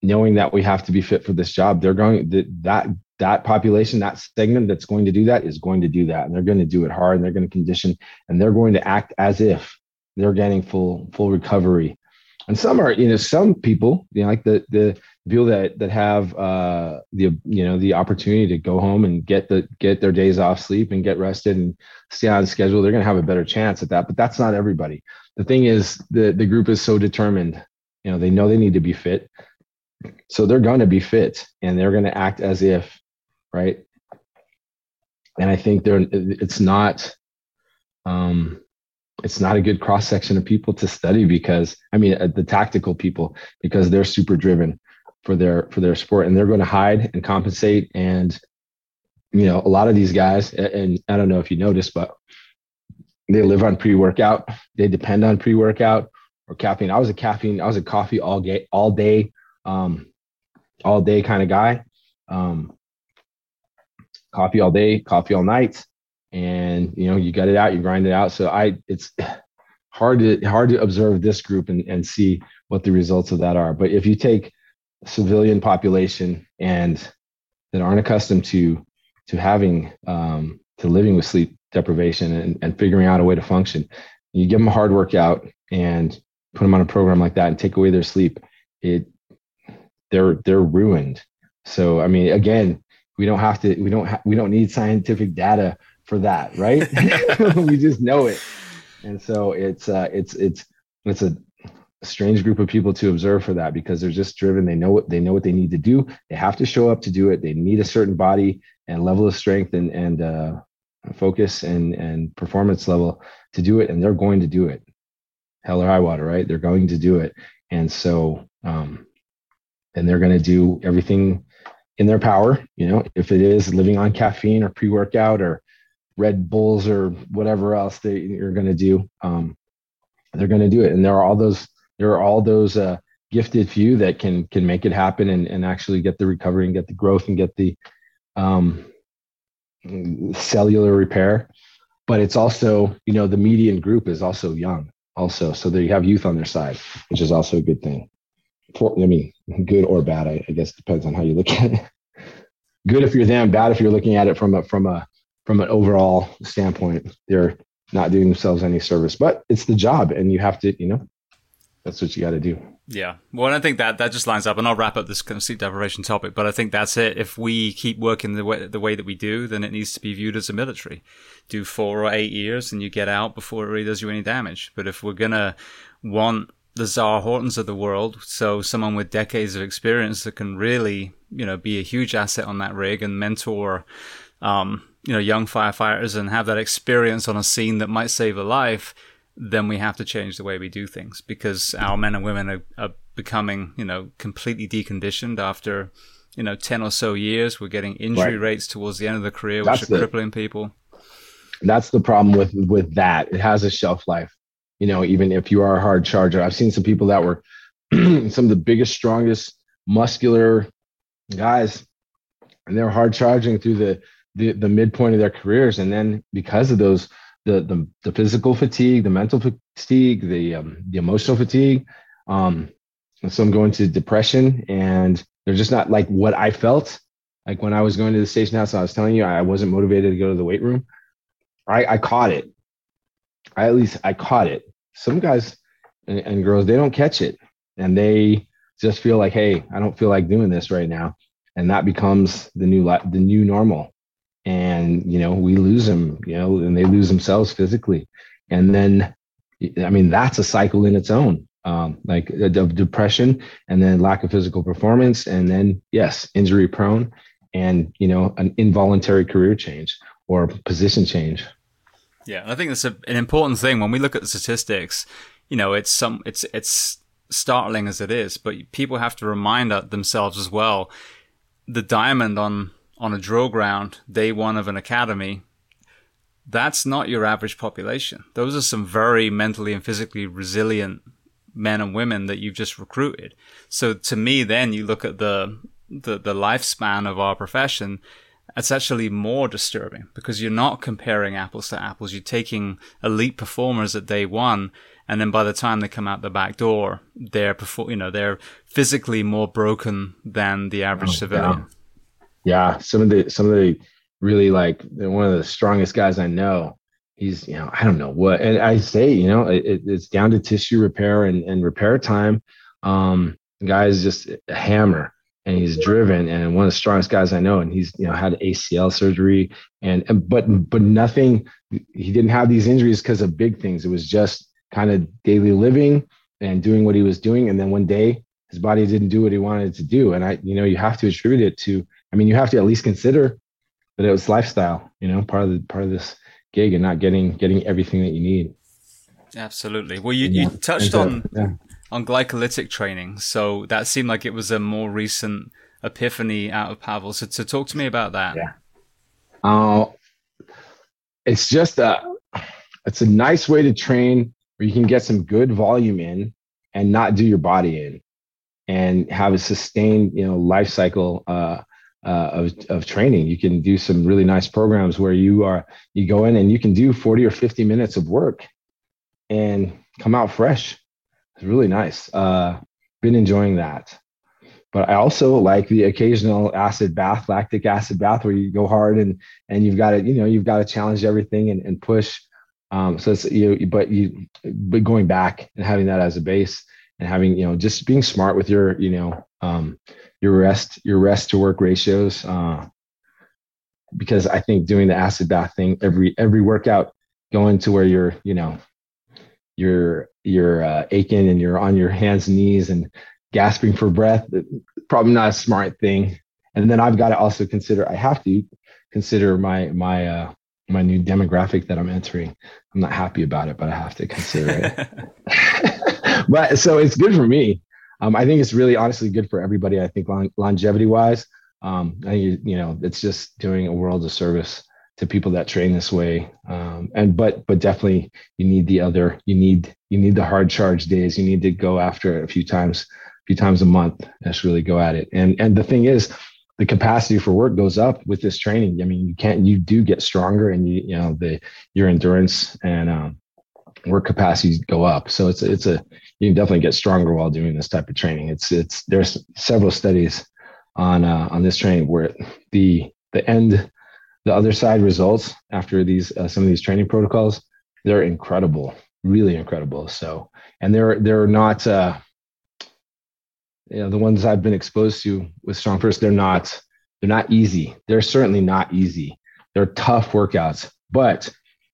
knowing that we have to be fit for this job, they're going that that that population, that segment that's going to do that is going to do that, and they're going to do it hard, and they're going to condition, and they're going to act as if they're getting full full recovery and some are you know some people you know like the the people that that have uh the you know the opportunity to go home and get the get their days off sleep and get rested and stay on schedule they're going to have a better chance at that. But that's not everybody. The thing is the the group is so determined. You know they know they need to be fit. So they're going to be fit and they're going to act as if right? And i think they're it's not um it's not a good cross section of people to study because I mean uh, the tactical people because they're super driven for their for their sport and they're going to hide and compensate and you know a lot of these guys and I don't know if you noticed but they live on pre-workout. They depend on pre-workout or caffeine. I was a caffeine I was a coffee all day all day um all day kind of guy. Um coffee all day coffee all night and you know you got it out you grind it out. So i it's hard to hard to observe this group and, and see what the results of that are. But if you take civilian population and that aren't accustomed to to having um, to living with sleep deprivation and, and figuring out a way to function you give them a hard workout and put them on a program like that and take away their sleep it they're they're ruined. So i mean again we don't have to we don't ha- we don't need scientific data for that, right? we just know it. and so it's uh, it's it's it's a strange group of people to observe for that because they're just driven. They know what they know what they need to do. They have to show up to do it. They need a certain body and level of strength and and uh, focus and and performance level to do it, and they're going to do it. Hell or high water, right? They're going to do it, and so um, and they're going to do everything in their power. You know, if it is living on caffeine or pre workout or Red Bulls or whatever else they are going to do, um, they're going to do it. And there are all those there are all those uh, gifted few that can can make it happen and, and actually get the recovery and get the growth and get the um, cellular repair. But it's also, you know, the median group is also young, also. So they have youth on their side, which is also a good thing. For, I mean, good or bad, I, I guess depends on how you look at it. good if you're them, bad if you're looking at it from a from a from an overall standpoint. They're not doing themselves any service, but it's the job, and you have to, you know, that's what you got to do. Yeah. Well, I think that that just lines up, and I'll wrap up this kind of sleep deprivation topic. But I think that's it. If we keep working the way the way that we do, then it needs to be viewed as a military. Do four or eight years, and you get out before it really does you any damage. But if we're gonna want the Czar Hortons of the world, so someone with decades of experience that can really, you know, be a huge asset on that rig and mentor, um, you know, young firefighters and have that experience on a scene that might save a life then we have to change the way we do things because our men and women are, are becoming, you know, completely deconditioned after, you know, 10 or so years. We're getting injury right. rates towards the end of the career, which That's are crippling people. That's the problem with, with that. It has a shelf life. You know, even if you are a hard charger, I've seen some people that were some of the biggest, strongest, muscular guys, and they're hard charging through the, the, the midpoint of their careers. And then because of those, the the, the physical fatigue, the mental fatigue, the um, the emotional fatigue. Um, and so I'm going to depression, and they're just not like what I felt like when I was going to the station house. I was telling you I wasn't motivated to go to the weight room. I, I caught it. I at least I caught it. Some guys and, and girls they don't catch it, and they just feel like, hey, I don't feel like doing this right now, and that becomes the new the new normal and you know we lose them you know and they lose themselves physically. And then i mean that's a cycle in its own um, like of depression and then lack of physical performance and then yes injury prone and you know an involuntary career change or position change. Yeah i think that's a, an important thing. When we look at the statistics you know it's some it's it's startling as it is but people have to remind themselves as well the diamond on on a drill ground day one of an academy, that's not your average population. Those are some very mentally and physically resilient men and women that you've just recruited. So to me, then you look at the, the, the lifespan of our profession, it's actually more disturbing because you're not comparing apples to apples. You're taking elite performers at day one, and then by the time they come out the back door, they're perfor- you know they're physically more broken than the average oh, civilian. Yeah, some of the some of the really like one of the strongest guys I know. He's you know I don't know what, and I say you know it, it's down to tissue repair and, and repair time. Um, guy is just a hammer, and he's driven, and one of the strongest guys I know. And he's you know had ACL surgery, and, and but but nothing. He didn't have these injuries because of big things. It was just kind of daily living and doing what he was doing, and then one day his body didn't do what he wanted to do, and I you know you have to attribute it to I mean, you have to at least consider that it was lifestyle, you know, part of the part of this gig and not getting getting everything that you need. Absolutely. Well, you, you touched on yeah. on glycolytic training, so that seemed like it was a more recent epiphany out of Pavel. So, so talk to me about that. Yeah. Uh, it's just a it's a nice way to train where you can get some good volume in and not do your body in and have a sustained you know life cycle uh, uh, of, of training. You can do some really nice programs where you are you go in and you can do 40 or 50 minutes of work and come out fresh. It's really nice. Uh, been enjoying that. But I also like the occasional acid bath, lactic acid bath, where you go hard and and you've got to you know you've got to challenge everything and, and push. Um, so it's you, but you, but going back and having that as a base and having you know just being smart with your you know um, your rest your rest to work ratios uh, because I think doing the acid bath thing every every workout going to where you're you know you're you're uh, aching and you're on your hands and knees and gasping for breath. Probably not a smart thing. And then I've got to also consider. I have to consider my my uh, my new demographic that I'm entering. I'm not happy about it, but I have to consider it. but so it's good for me. Um, I think it's really honestly good for everybody. I think long, longevity wise, um, I you know it's just doing a world of service to people that train this way. Um, and but but definitely you need the other. You need you need the hard charge days. You need to go after it a few times, a few times a month. Just really go at it. And and the thing is, the capacity for work goes up with this training. I mean, you can't, you do get stronger and you, you know, the, your endurance and um, work capacities go up. So it's, it's a, you can definitely get stronger while doing this type of training. It's, it's, there's several studies on, uh, on this training where the, the end, the other side results after these, uh, some of these training protocols, they're incredible, really incredible. So, and they're, they're not, uh, you know the ones I've been exposed to with StrongFirst they're not they're not easy. They're certainly not easy. They're tough workouts, but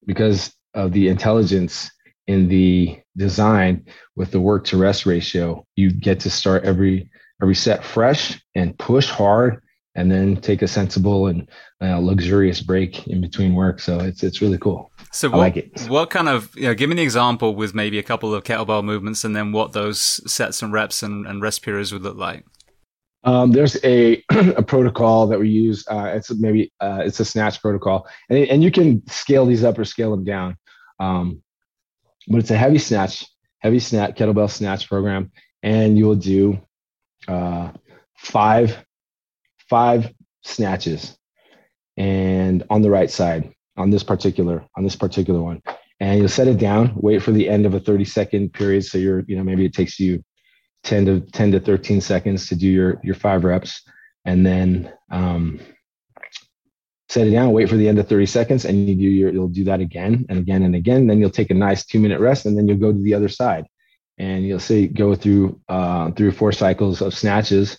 because of the intelligence in the design with the work to rest ratio, you get to start every every set fresh and push hard and then take a sensible and uh, luxurious break in between work. So it's it's really cool. So what, like what kind of you know, give me an example with maybe a couple of kettlebell movements and then what those sets and reps and, and rest periods would look like. Um, there's a a protocol that we use. Uh, it's maybe uh, it's a snatch protocol, and and you can scale these up or scale them down. Um, but it's a heavy snatch, heavy snatch kettlebell snatch program, and you will do uh, five five snatches. And on the right side on this particular on this particular one. And you'll set it down wait for the end of a 30 second period. So you're you know maybe it takes you 10 to 10 to 13 seconds to do your your five reps. And then um, set it down wait for the end of 30 seconds and you do your you'll do that again and again and again then you'll take a nice two minute rest and then you'll go to the other side and you'll say go through uh, through four cycles of snatches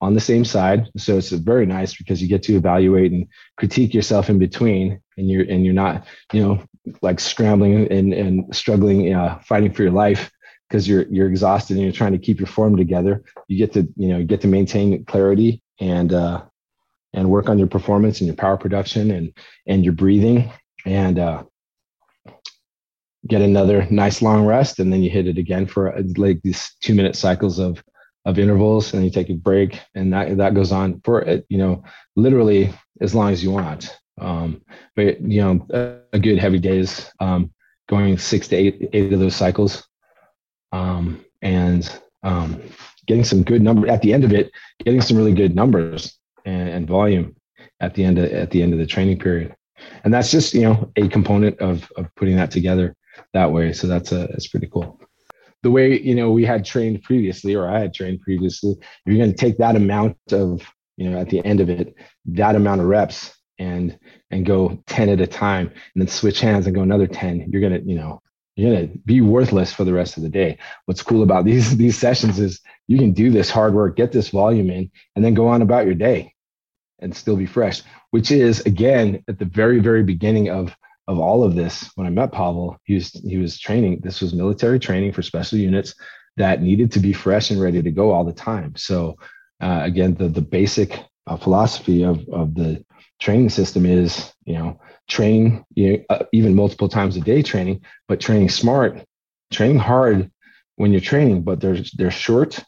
on the same side. So it's very nice because you get to evaluate and critique yourself in between, and you're and you're not, you know, like scrambling and and struggling, uh, fighting for your life because you're you're exhausted and you're trying to keep your form together. You get to you know you get to maintain clarity and uh, and work on your performance and your power production and and your breathing and uh, get another nice long rest. And then you hit it again for like these two minute cycles of of intervals and you take a break and that that goes on for it you know literally as long as you want. Um, but you know a, a good heavy days um, going six to eight eight of those cycles. Um, and um, getting some good number at the end of it getting some really good numbers and, and volume at the end of at the end of the training period. And that's just you know a component of of putting that together that way. So that's a that's pretty cool. The way you know we had trained previously or i had trained previously you're going to take that amount of you know at the end of it that amount of reps and and go 10 at a time and then switch hands and go another 10 you're going to you know you're to be worthless for the rest of the day. What's cool about these these sessions is you can do this hard work get this volume in and then go on about your day and still be fresh which is again at the very very beginning of of all of this, when I met Pavel, he was he was training. This was military training for special units that needed to be fresh and ready to go all the time. So uh, again, the the basic uh, philosophy of of the training system is you know train you know, uh, even multiple times a day training, but training smart, training hard when you're training, but they're they're short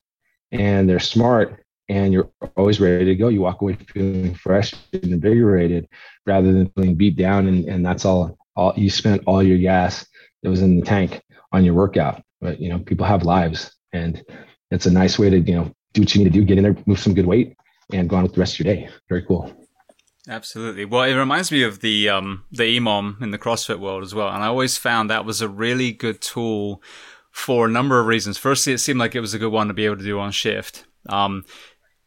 and they're smart and you're always ready to go. You walk away feeling fresh and invigorated rather than feeling beat down. And, and that's all, all you spent all your gas that was in the tank on your workout. But, you know, people have lives and it's a nice way to, you know, do what you need to do, get in there, move some good weight and go on with the rest of your day. Very cool. Absolutely. Well, it reminds me of the um, the EMOM in the CrossFit world as well, and I always found that was a really good tool for a number of reasons. Firstly, it seemed like it was a good one to be able to do on shift. Um,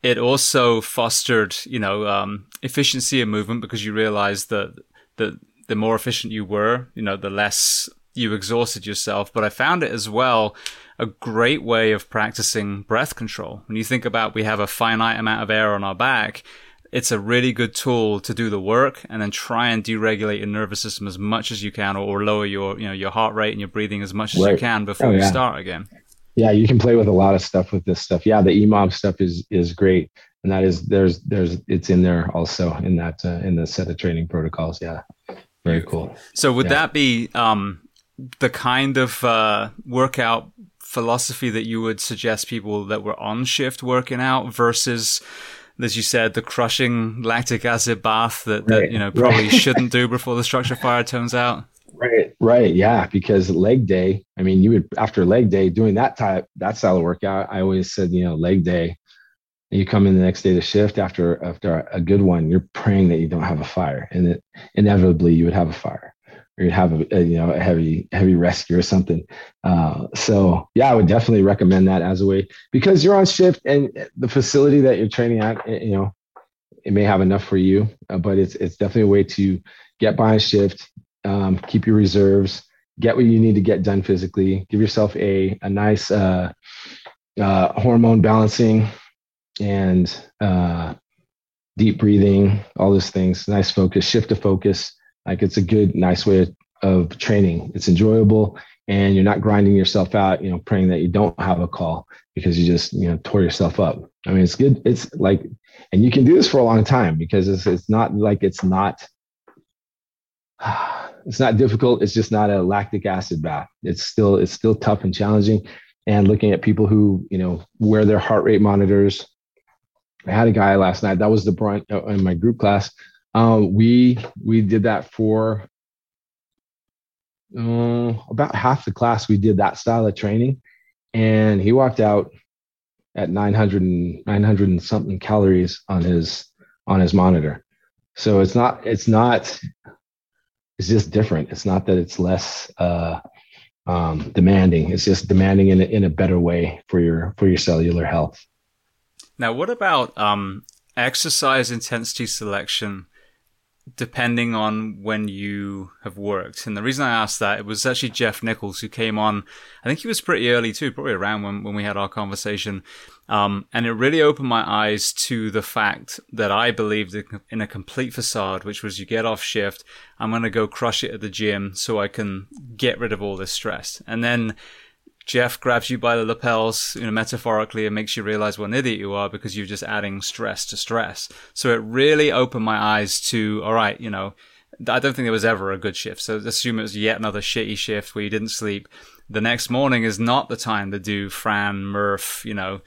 it also fostered, you know, um, efficiency of movement because you realized that the the more efficient you were, you know, the less you exhausted yourself. But I found it as well a great way of practicing breath control. When you think about we have a finite amount of air on our back, it's a really good tool to do the work and then try and deregulate your nervous system as much as you can or, or lower your, you know, your heart rate and your breathing as much as right. you can before oh, yeah. you start again. Yeah, you can play with a lot of stuff with this stuff. Yeah, the EMOM stuff is is great, and that is there's there's it's in there also in that uh, in the set of training protocols. Yeah, very cool. So would yeah. that be um, the kind of uh, workout philosophy that you would suggest people that were on shift working out versus as you said, the crushing lactic acid bath that, that right. you know probably right. shouldn't do before the structure fire turns out. Right, right, yeah. Because leg day, I mean, you would after leg day doing that type that style of workout. I always said, you know, leg day. You come in the next day to shift after after a good one. You're praying that you don't have a fire, and it, inevitably you would have a fire or you'd have a, a, you know a heavy heavy rescue or something. Uh, so yeah, I would definitely recommend that as a way because you're on shift and the facility that you're training at, eh, you know, it may have enough for you, uh, but it's it's definitely a way to get by a shift, um, keep your reserves, get what you need to get done physically, give yourself a a nice uh, uh hormone balancing and uh, deep breathing, all those things, nice focus, shift to focus like it's a good, nice way of training. It's enjoyable and you're not grinding yourself out, you know, praying that you don't have a call because you just, you know, tore yourself up. I mean, it's good. It's like, and you can do this for a long time because it's, it's not like it's not, it's not difficult. It's just not a lactic acid bath. It's still, it's still tough and challenging. And looking at people who, you know, wear their heart rate monitors. I had a guy last night. That was the brunt uh, in my group class um, we we did that for uh, about half the class. We did that style of training, and he walked out at 900 and 900 and something calories on his on his monitor. So it's not it's not it's just different. It's not that it's less uh, um, demanding. It's just demanding in a, in a better way for your for your cellular health. Now, what about um, exercise intensity selection depending on when you have worked. And the reason I asked that, it was actually Jeff Nichols who came on. I think he was pretty early too, probably around when, when we had our conversation. Um, and it really opened my eyes to the fact that I believed in a complete facade, which was you get off shift, I'm going to go crush it at the gym so I can get rid of all this stress. And then Jeff grabs you by the lapels, you know, metaphorically, and makes you realize what an idiot you are because you're just adding stress to stress. So it really opened my eyes to, all right, you know, I don't think there was ever a good shift. So assume it was yet another shitty shift where you didn't sleep. The next morning is not the time to do Fran, Murph, you know,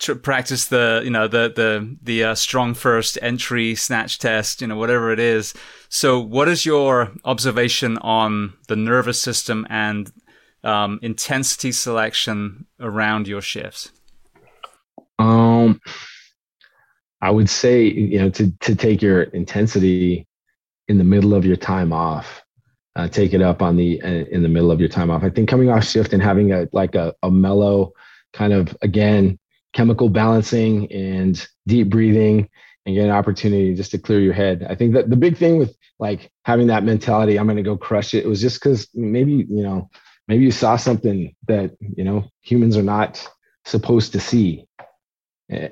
to practice the, you know, the, the, the uh, StrongFirst entry snatch test, you know, whatever it is. So what is your observation on the nervous system and um, intensity selection around your shifts? Um, I would say you know to to take your intensity in the middle of your time off. Uh, take it up on the uh, in the middle of your time off. I think coming off shift and having a like a, a mellow kind of again chemical balancing and deep breathing and get an opportunity just to clear your head. I think that the big thing with like having that mentality, I'm going to go crush it, it was just because maybe you know maybe you saw something that you know humans are not supposed to see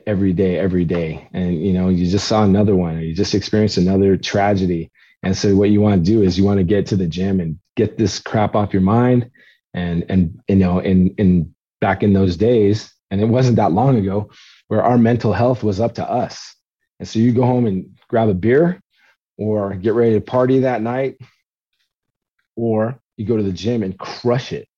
every day every day and you know you just saw another one or you just experienced another tragedy and so what you want to do is you want to get to the gym and get this crap off your mind and and you know in in back in those days and it wasn't that long ago where our mental health was up to us and so you go home and grab a beer or get ready to party that night or you go to the gym and crush it,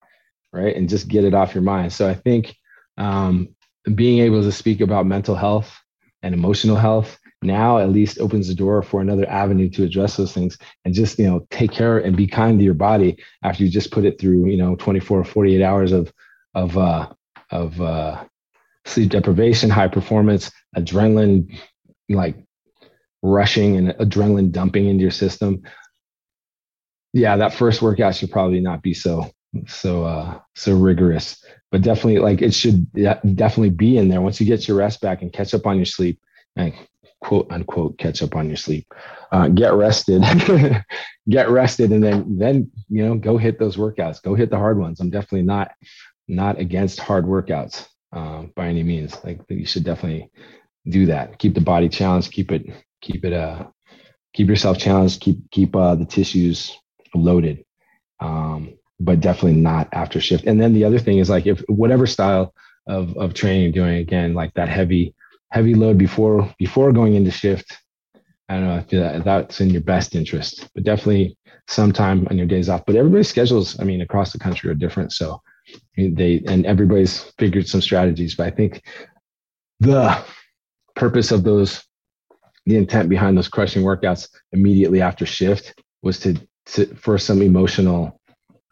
right? And just get it off your mind. So I think um, being able to speak about mental health and emotional health now at least opens the door for another avenue to address those things and just you know take care and be kind to your body after you just put it through you know 24 or 48 hours of of uh of uh sleep deprivation high performance adrenaline like rushing and adrenaline dumping into your system yeah, that first workout should probably not be so so uh so rigorous, but definitely like it should definitely be in there once you get your rest back and catch up on your sleep and quote unquote catch up on your sleep. Uh, get rested, get rested, and then then you know go hit those workouts. Go hit the hard ones. I'm definitely not not against hard workouts uh, by any means. Like you should definitely do that. Keep the body challenged. Keep it keep it uh keep yourself challenged, keep keep uh, the tissues loaded. Um, but definitely not after shift. And then the other thing is like if whatever style of of training you're doing, again, like that heavy heavy load before before going into shift. I don't know. I feel that that's in your best interest, but definitely sometime on your days off. But everybody's schedules, I mean, across the country are different. So they and everybody's figured some strategies. But I think the purpose of those, the intent behind those crushing workouts immediately after shift was to, to for some emotional,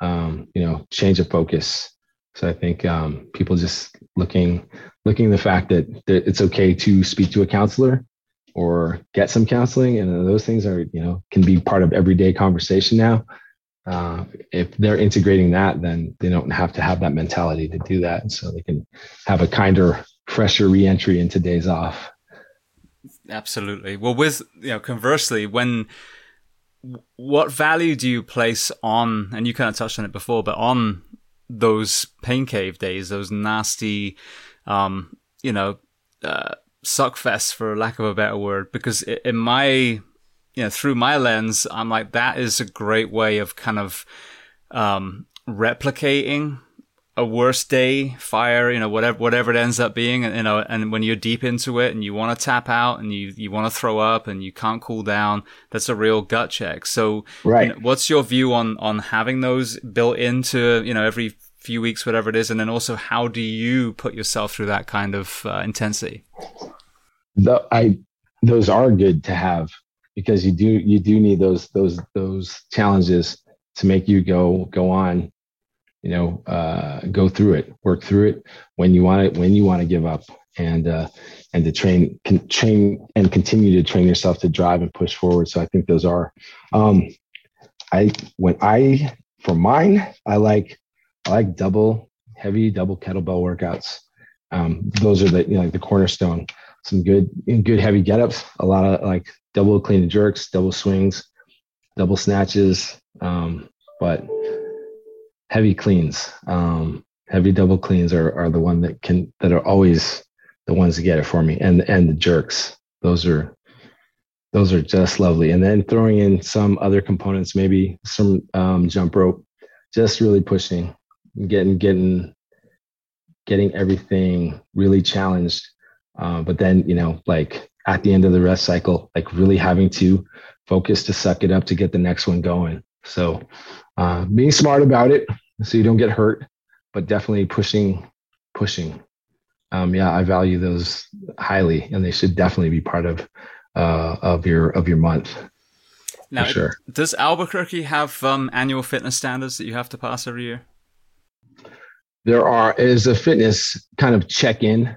um, you know, change of focus. So I think um, people just looking looking the fact that, that it's okay to speak to a counselor or get some counseling and those things are you know can be part of everyday conversation now uh, if they're integrating that then they don't have to have that mentality to do that. And so they can have a kinder fresher reentry into days off. Absolutely. Well with you know conversely when what value do you place on and you kind of touched on it before but on those pain cave days those nasty um you know uh, suck fest for lack of a better word? Because in my you know through my lens i'm like that is a great way of kind of um replicating a worst day fire you know whatever whatever it ends up being and you know and when you're deep into it and you want to tap out and you you want to throw up and you can't cool down that's a real gut check. So right. you know, what's your view on on having those built into you know every few weeks, whatever it is, and then also how do you put yourself through that kind of uh, intensity? The, I those are good to have because you do you do need those those those challenges to make you go go on you know uh, go through it work through it when you want it when you want to give up and uh, and to train train and continue to train yourself to drive and push forward so i think those are um i when i for mine i like I like double heavy double kettlebell workouts. Um, those are the you know, like the cornerstone. Some good good heavy get-ups, a lot of like double clean and jerks, double swings, double snatches, um, but heavy cleans. Um, heavy double cleans are, are the one that can that are always the ones to get it for me. And and the jerks. Those are those are just lovely. And then throwing in some other components, maybe some um, jump rope, just really pushing getting getting getting everything really challenged. Uh, but then you know, like at the end of the rest cycle, like really having to focus to suck it up to get the next one going. So uh, being smart about it so you don't get hurt, but definitely pushing, pushing. Um, yeah, I value those highly, and they should definitely be part of uh, of your of your month. Now, sure. does Albuquerque have um, annual fitness standards that you have to pass every year? there are is a fitness kind of check in.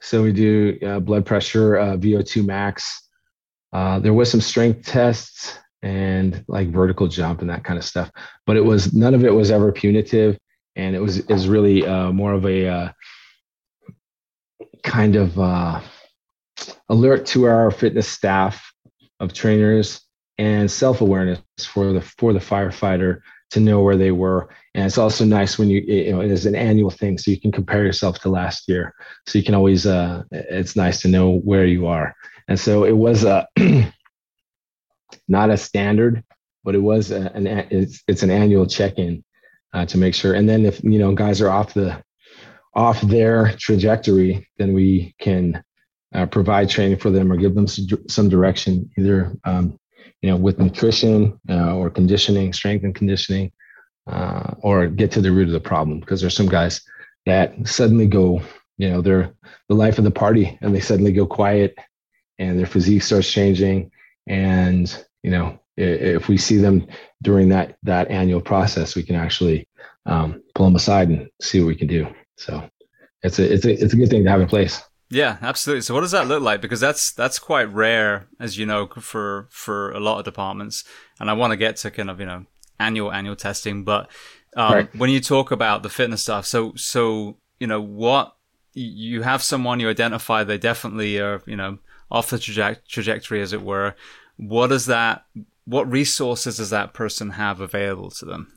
So we do uh, blood pressure, uh, VO2 max. Uh, there was some strength tests and like vertical jump and that kind of stuff, but it was none of it was ever punitive, and it was is really uh, more of a uh, kind of uh, alert to our fitness staff of trainers and self awareness for the for the firefighter to know where they were. And it's also nice when you, you know, it is an annual thing. So you can compare yourself to last year. So you can always, uh, it's nice to know where you are. And so it was a, not a standard, but it was a, an, it's, it's an annual check-in uh, to make sure. And then if, you know, guys are off the, off their trajectory, then we can uh, provide training for them or give them some direction, either um, you know, with nutrition uh, or conditioning, strength and conditioning, uh, or get to the root of the problem. Because there's some guys that suddenly go, you know, they're the life of the party and they suddenly go quiet and their physique starts changing. And, you know, if we see them during that, that annual process, we can actually um, pull them aside and see what we can do. So it's a, it's a, it's a good thing to have in place. Yeah, absolutely. So what does that look like? Because that's that's quite rare, as you know, for for a lot of departments. And I want to get to kind of you know annual annual testing, but um, right. when you talk about the fitness stuff, so so you know what you have someone you identify they definitely are you know off the traje- trajectory as it were. What does that? What resources does that person have available to them?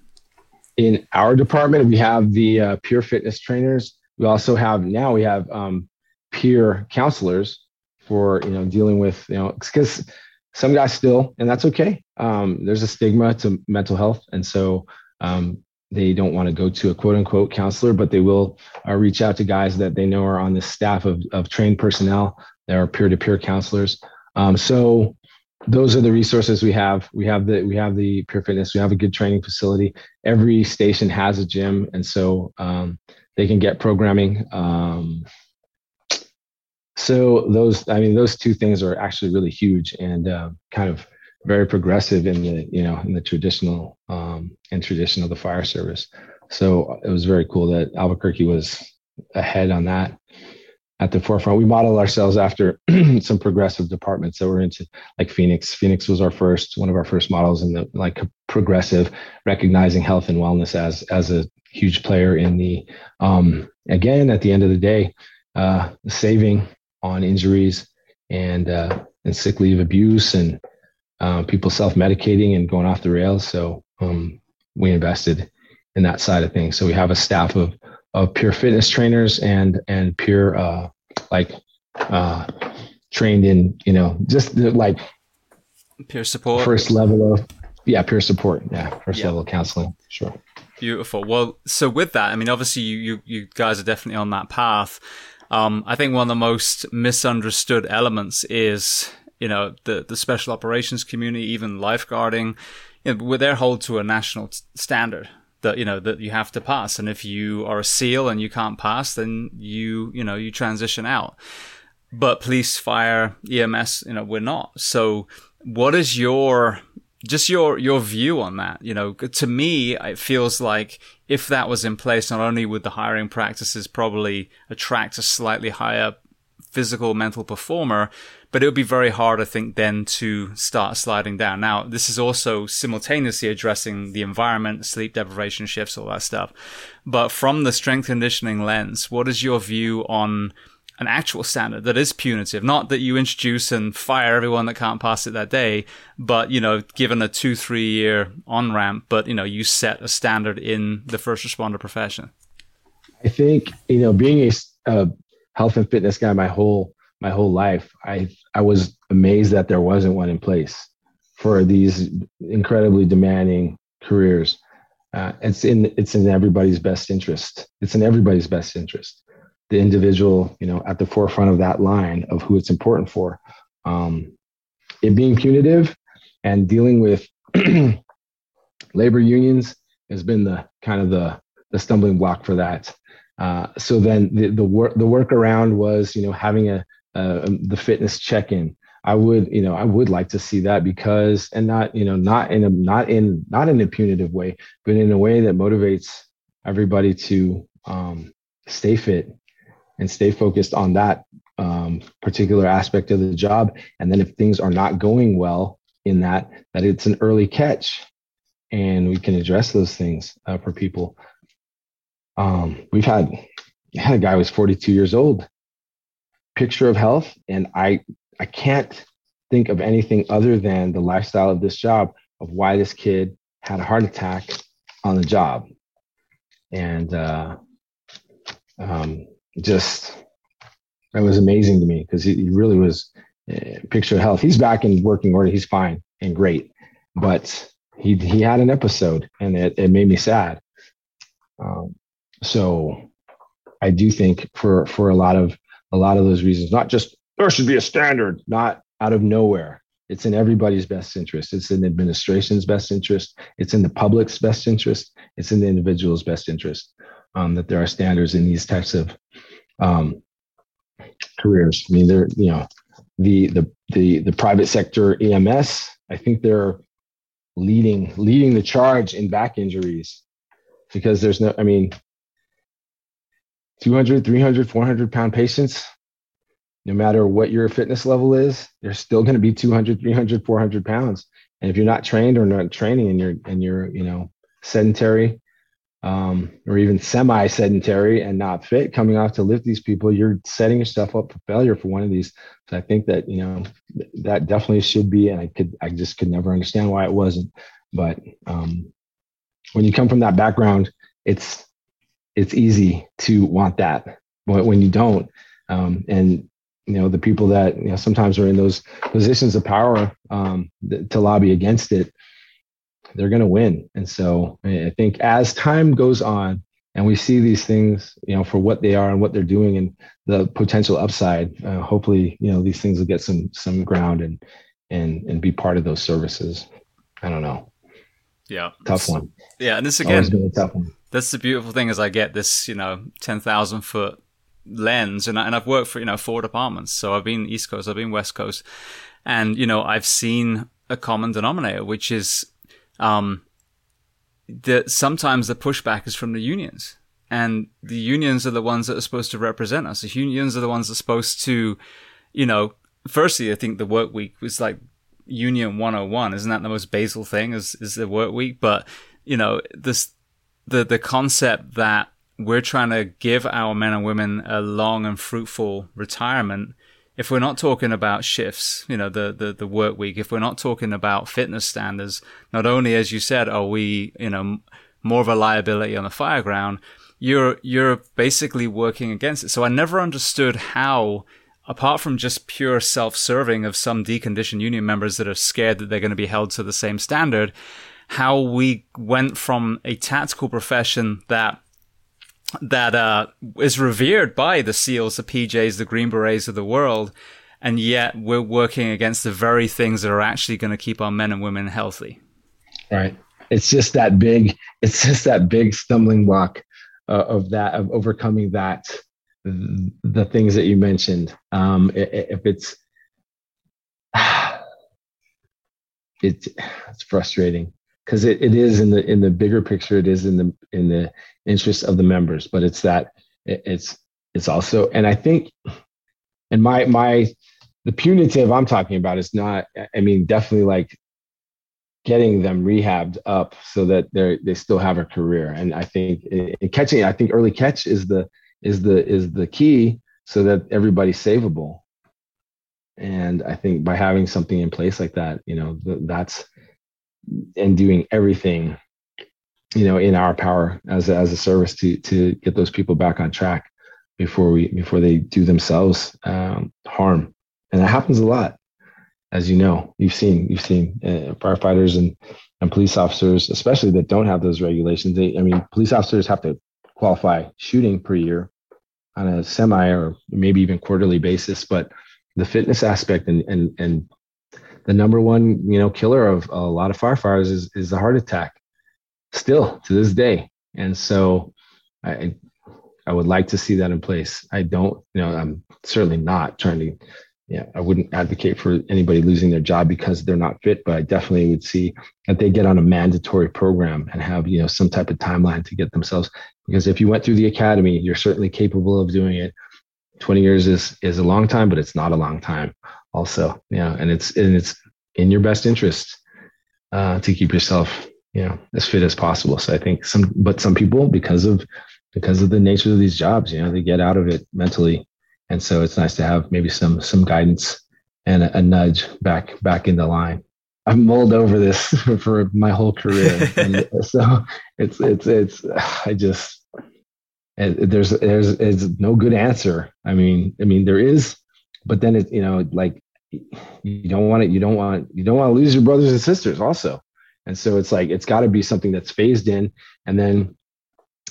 In our department, we have the uh, peer fitness trainers. We also have now we have um, peer counselors for you know dealing with you know because some guys still, and that's okay. Um, there's a stigma to mental health, and so um, they don't want to go to a quote unquote counselor, but they will uh, reach out to guys that they know are on the staff of, of trained personnel. that are peer to peer counselors. Um, so those are the resources we have. We have the we have the Peer Fitness. We have a good training facility. Every station has a gym, and so um, they can get programming. So those, I mean, those two things are actually really huge and uh, kind of very progressive in the you know in the traditional um, and tradition of the fire service. So it was very cool that Albuquerque was ahead on that at the forefront. We model ourselves after some progressive departments that were into like Phoenix. Phoenix was our first one of our first models in the like progressive, recognizing health and wellness as as a huge player in the um, again at the end of the day, uh, saving on injuries and uh, and sick leave abuse and uh, people self medicating and going off the rails. So um, we invested in that side of things. So we have a staff of of peer fitness trainers and and pure uh, like uh, trained in you know just the, like peer support first level of yeah peer support yeah first yeah. level counseling sure beautiful well so with that i mean obviously you you, you guys are definitely on that path um, I think one of the most misunderstood elements is, you know, the, the special operations community, even lifeguarding, you know, they're held to a national t- standard that, you know, that you have to pass. And if you are a SEAL and you can't pass, then you, you know, you transition out. But police, fire, EMS, you know, we're not. So what is your just your your view on that you know to me it feels like if that was in place not only would the hiring practices probably attract a slightly higher physical mental performer but it would be very hard i think then to start sliding down. Now this is also simultaneously addressing the environment sleep deprivation shifts all that stuff. But from the strength conditioning lens what is your view on an actual standard that is punitive. Not that you introduce and fire everyone that can't pass it that day, but you know, given a two, three year on ramp, but you know, you set a standard in the first responder profession. I think you know, being a, a health and fitness guy my whole my whole life, I I was amazed that there wasn't one in place for these incredibly demanding careers. Uh, it's in it's in everybody's best interest. It's in everybody's best interest the individual, you know, at the forefront of that line of who it's important for. Um, it being punitive and dealing with labor unions has been the kind of the the stumbling block for that. Uh, so then the the work the workaround was you know having a, a the fitness check in. I would you know I would like to see that because and not you know not in a not in not in a punitive way, but in a way that motivates everybody to um, stay fit and stay focused on that um, particular aspect of the job. And then if things are not going well in that, that it's an early catch and we can address those things uh, for people. Um, we've had, had a guy who was 42 years old, picture of health. And I, I can't think of anything other than the lifestyle of this job of why this kid had a heart attack on the job. And, uh, um, just that was amazing to me because he, he, really was uh, picture of health. He's back in working order. He's fine and great, but he he had an episode and it, it made me sad. Um, so I do think for for a lot of a lot of those reasons, not just there should be a standard, not out of nowhere. It's in everybody's best interest. It's in the administration's best interest. It's in the public's best interest. It's in the individual's best interest um, that there are standards in these types of um, careers. I mean, they're you know the the the the private sector EMS. I think they're leading leading the charge in back injuries because there's no. I mean, 200, 300, 400 pound patients. No matter what your fitness level is, they're still going to be 200, 300, 400 pounds. And if you're not trained or not training and you're and you're you know sedentary um, or even semi sedentary and not fit coming off to lift these people, you're setting yourself up for failure for one of these. So I think that, you know, that definitely should be, and I could, I just could never understand why it wasn't. But um, when you come from that background, it's, it's easy to want that. But when you don't, um, and you know the people that you know sometimes are in those positions of power um, th- to lobby against it they're going to win. And so i think as time goes on and we see these things you know for what they are and what they're doing and the potential upside uh, hopefully you know these things will get some some ground and and and be part of those services. I don't know. Yeah. Tough one. Yeah and this again tough one. that's the beautiful thing is i get this you know 10,000 foot lens. And, I, and I've worked for, you know, four departments. So I've been East Coast, I've been West Coast. And, you know, I've seen a common denominator, which is, um, that sometimes the pushback is from the unions and the unions are the ones that are supposed to represent us. The unions are the ones that are supposed to, you know, firstly, I think the work week was like union 101. Isn't that the most basal thing is, is the work week? But, you know, this, the, the concept that we're trying to give our men and women a long and fruitful retirement. If we're not talking about shifts, you know, the, the, the work week, if we're not talking about fitness standards, not only, as you said, are we, you know, more of a liability on the fire ground, you're, you're basically working against it. So I never understood how, apart from just pure self-serving of some deconditioned union members that are scared that they're going to be held to the same standard, how we went from a tactical profession that that uh, is revered by the SEALs, the PJs, the Green Berets of the world, and yet we're working against the very things that are actually going to keep our men and women healthy. Right. It's just that big. It's just that big stumbling block uh, of that of overcoming that the things that you mentioned. Um, if it's it's it's frustrating because it, it is in the in the bigger picture it is in the in the interest of the members but it's that it, it's it's also and i think and my my the punitive i'm talking about is not i mean definitely like getting them rehabbed up so that they they still have a career. And i think in catching i think early catch is the is the is the key so that everybody's savable. And i think by having something in place like that you know that's and doing everything you know in our power as a, as a service to to get those people back on track before we before they do themselves um, harm. And that happens a lot as you know. You've seen you've seen uh, firefighters and and police officers especially that don't have those regulations. They i mean police officers have to qualify shooting per year on a semi or maybe even quarterly basis but the fitness aspect and and and the number one you know killer of a lot of firefighters is is the heart attack still to this day. And so i i would like to see that in place. I don't you know i'm certainly not trying to yeah i wouldn't advocate for anybody losing their job because they're not fit but i definitely would see that they get on a mandatory program and have you know some type of timeline to get themselves because if you went through the academy you're certainly capable of doing it. 20 years is is a long time but it's not a long time also yeah and it's and it's in your best interest uh, to keep yourself you know as fit as possible. So i think some but some people because of because of the nature of these jobs you know they get out of it mentally. And so it's nice to have maybe some some guidance and a, a nudge back back in the line. I've mulled over this for, my whole career. And so it's it's it's i just it, there's there's no good answer. I mean i mean there is but then it you know like you don't want it you don't want you don't want to lose your brothers and sisters also. And so it's like it's got to be something that's phased in. And then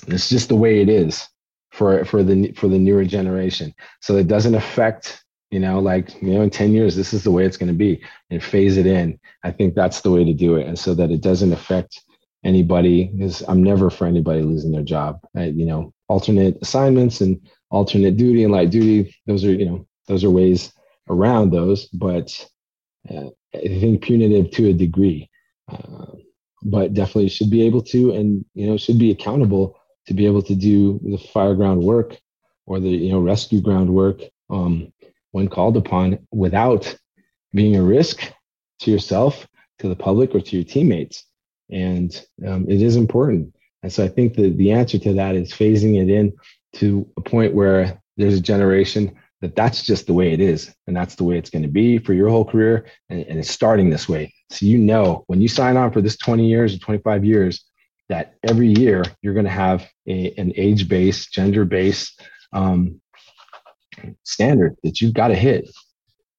it's just the way it is for for the for the newer generation. So it doesn't affect you know like you know in 10 years this is the way it's going to be and phase it in. I think that's the way to do it. And so that it doesn't affect anybody because i'm never for anybody losing their job. I, you know alternate assignments and alternate duty and light duty those are you know those are ways around those, but uh, I think punitive to a degree. Uh, but definitely should be able to, and you know, should be accountable to be able to do the fire ground work or the you know rescue ground work um, when called upon without being a risk to yourself, to the public, or to your teammates. And um, it is important. And so I think that the answer to that is phasing it in to a point where there's a generation that that's just the way it is and that's the way it's going to be for your whole career and, and, it's starting this way so you know when you sign on for this 20 years or 25 years that every year you're going to have a, an age-based gender-based um, standard that you've got to hit.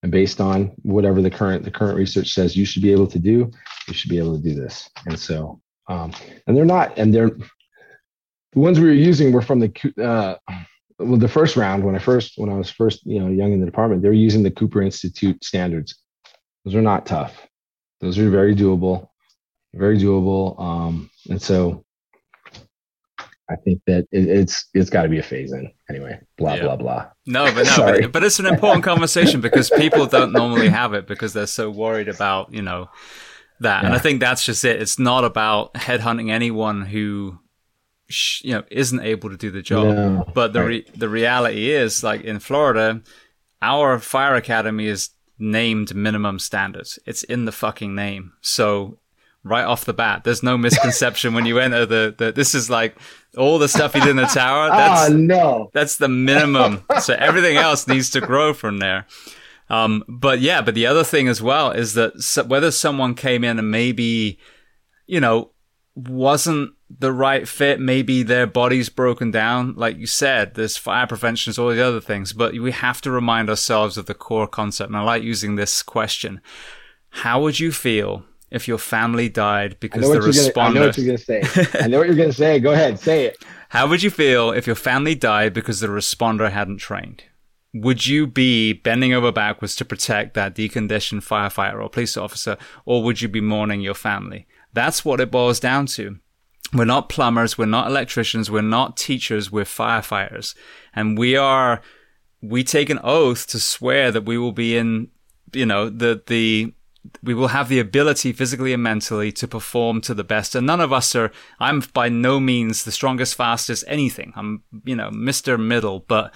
And based on whatever the current the current research says you should be able to do, you should be able to do this. And so, um, and they're not, and they're the ones we were using were from the uh, well, the first round when I first when I was first you know young in the department, they were using the Cooper Institute standards. Those are not tough. Those are very doable, very doable. Um, and so I think that it, it's it's got to be a phase in anyway. Blah yeah. blah blah. No, but no, but, but, it's an important conversation because people don't normally have it because they're so worried about you know that, yeah. and I think that's just it. It's not about headhunting anyone who you know isn't able to do the job. No. But the re- the reality is, like in Florida, our fire academy is named minimum standards. It's in the fucking name. So right off the bat. There's no misconception when you enter the, the this is like all the stuff you did in the tower. That's, oh, no. That's the minimum. so everything else needs to grow from there. Um, but yeah, but the other thing as well is that so, whether someone came in and maybe, you know, wasn't the right fit, maybe their body's broken down. Like you said, there's fire prevention, all the other things, but we have to remind ourselves of the core concept. And I like using this question. How would you feel if your family died because the responder. Gonna, I know what you're going to say. I know what you're going to say. Go ahead, say it. How would you feel if your family died because the responder hadn't trained? Would you be bending over backwards to protect that deconditioned firefighter or police officer, or would you be mourning your family? That's what it boils down to. We're not plumbers, we're not electricians, we're not teachers, we're firefighters. And we are, we take an oath to swear that we will be in, you know, the, the, we will have the ability physically and mentally to perform to the best. And none of us are, I'm by no means the strongest, fastest, anything. I'm, you know, Mr. Middle, but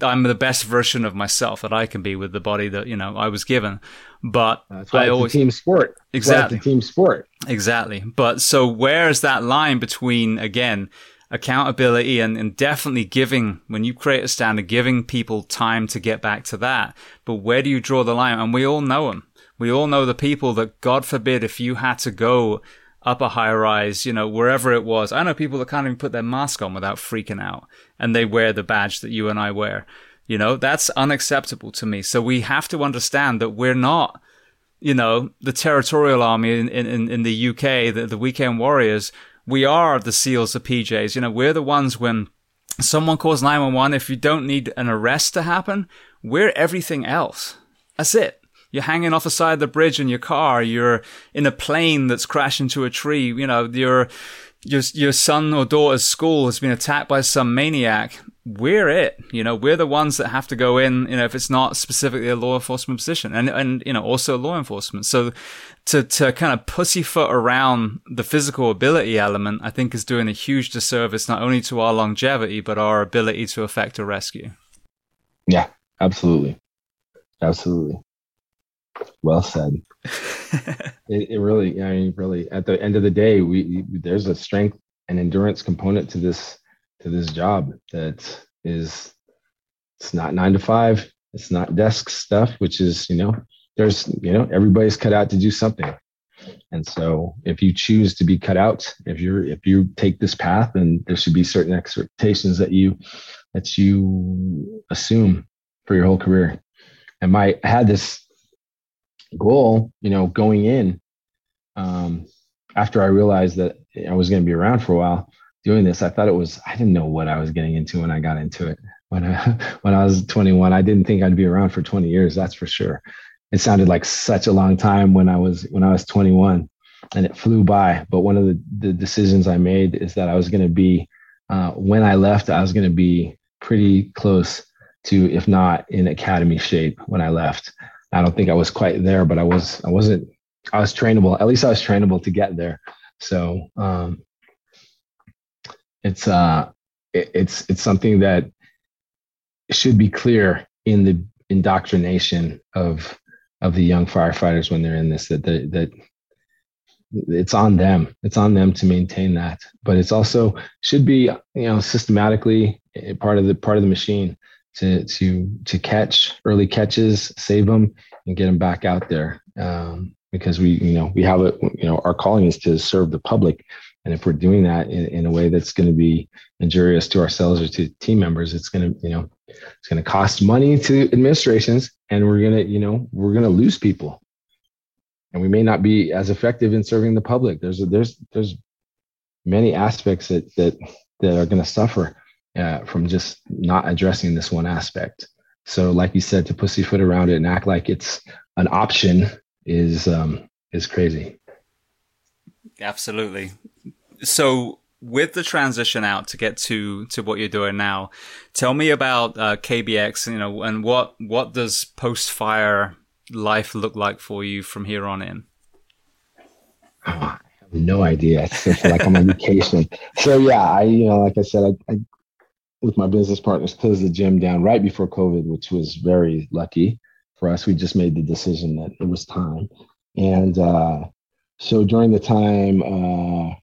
I'm the best version of myself that I can be with the body that, you know, I was given. But that's why I always, team sport. Exactly. team sport. Exactly. But so where's that line between, again, accountability and, and definitely giving, when you create a standard, giving people time to get back to that. But where do you draw the line? And we all know them we all know the people that, God forbid, if you had to go up a high rise, you know, wherever it was. I know people that can't even put their mask on without freaking out and they wear the badge that you and I wear. You know, that's unacceptable to me. So we have to understand that we're not, you know, the territorial army in, in, in the UK, the, the weekend warriors. We are the SEALs, the PJs. You know, we're the ones when someone calls 911, if you don't need an arrest to happen, we're everything else. That's it. You're hanging off the side of the bridge in your car. You're in a plane that's crashed into a tree. You know, your, your, your son or daughter's school has been attacked by some maniac. We're it. You know, we're the ones that have to go in, you know, if it's not specifically a law enforcement position and, and, you know, also law enforcement. So to, to kind of pussyfoot around the physical ability element, I think is doing a huge disservice, not only to our longevity, but our ability to effect a rescue. Yeah, absolutely. Absolutely. Well said. it, it, really, I mean, really, at the end of the day, we there's a strength and endurance component to this to this job that is it's not nine to five. It's not desk stuff, which is you know there's you know everybody's cut out to do something. And so if you choose to be cut out, if you're if you take this path, then there should be certain expectations that you that you assume for your whole career. And my I had this goal, you know, going in, um, after I realized that I was going to be around for a while doing this, I thought it was, I didn't know what I was getting into when I got into it. When I, when I was 21, I didn't think I'd be around for 20 years. That's for sure. It sounded like such a long time when I was, when I was 21 and it flew by. But one of the, the decisions I made is that I was going to be, uh, when I left, I was going to be pretty close to, if not in academy shape when I left. I don't think I was quite there, but I was I wasn't I was trainable. At least I was trainable to get there. So um, it's uh it, it's it's something that should be clear in the indoctrination of of the young firefighters when they're in this that the, that it's on them it's on them to maintain that but it's also should be you know systematically part of the part of the machine to to to catch early catches, save them, and get them back out there. Um, because we, you know, we have it. You know, our calling is to serve the public, and if we're doing that in, in a way that's going to be injurious to ourselves or to team members, it's going to, you know, it's going to cost money to administrations and we're going to you know we're going to lose people. And we may not be as effective in serving the public. There's there's there's many aspects that that that are going to suffer uh, from just not addressing this one aspect. So like you said to pussyfoot around it and act like it's an option is um is crazy. Absolutely so with the transition out to get to to what you're doing now, tell me about uh, KBX. You know, and what what does post fire life look like for you from here on in? Oh, I have no idea. I feel like I'm on vacation. So yeah, I you know, like I said, I, I with my business partners closed the gym down right before COVID, which was very lucky for us. We just made the decision that it was time, and uh, so during the time. Uh,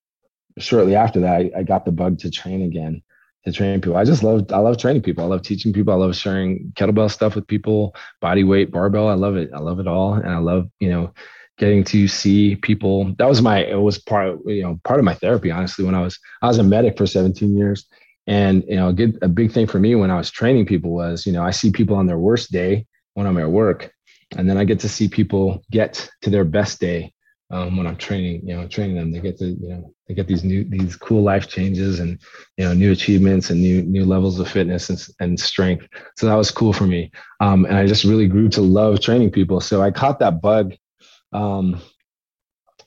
shortly after that, I, I, got the bug to train again, to train people. I just love, I love training people. I love teaching people. I love sharing kettlebell stuff with people, body weight, barbell. I love it. I love it all. And I love, you know, getting to see people. That was my, it was part you know, part of my therapy, honestly, when I was, I was a medic for 17 years. And, you know, a big thing for me when I was training people was, you know, I see people on their worst day when I'm at work. And then I get to see people get to their best day um, when I'm training, you know, training them. They get to, you know, they get these new, these cool life changes and, you know, new achievements and new, new levels of fitness and, and strength. So that was cool for me. Um, and I just really grew to love training people. So I caught that bug. Um,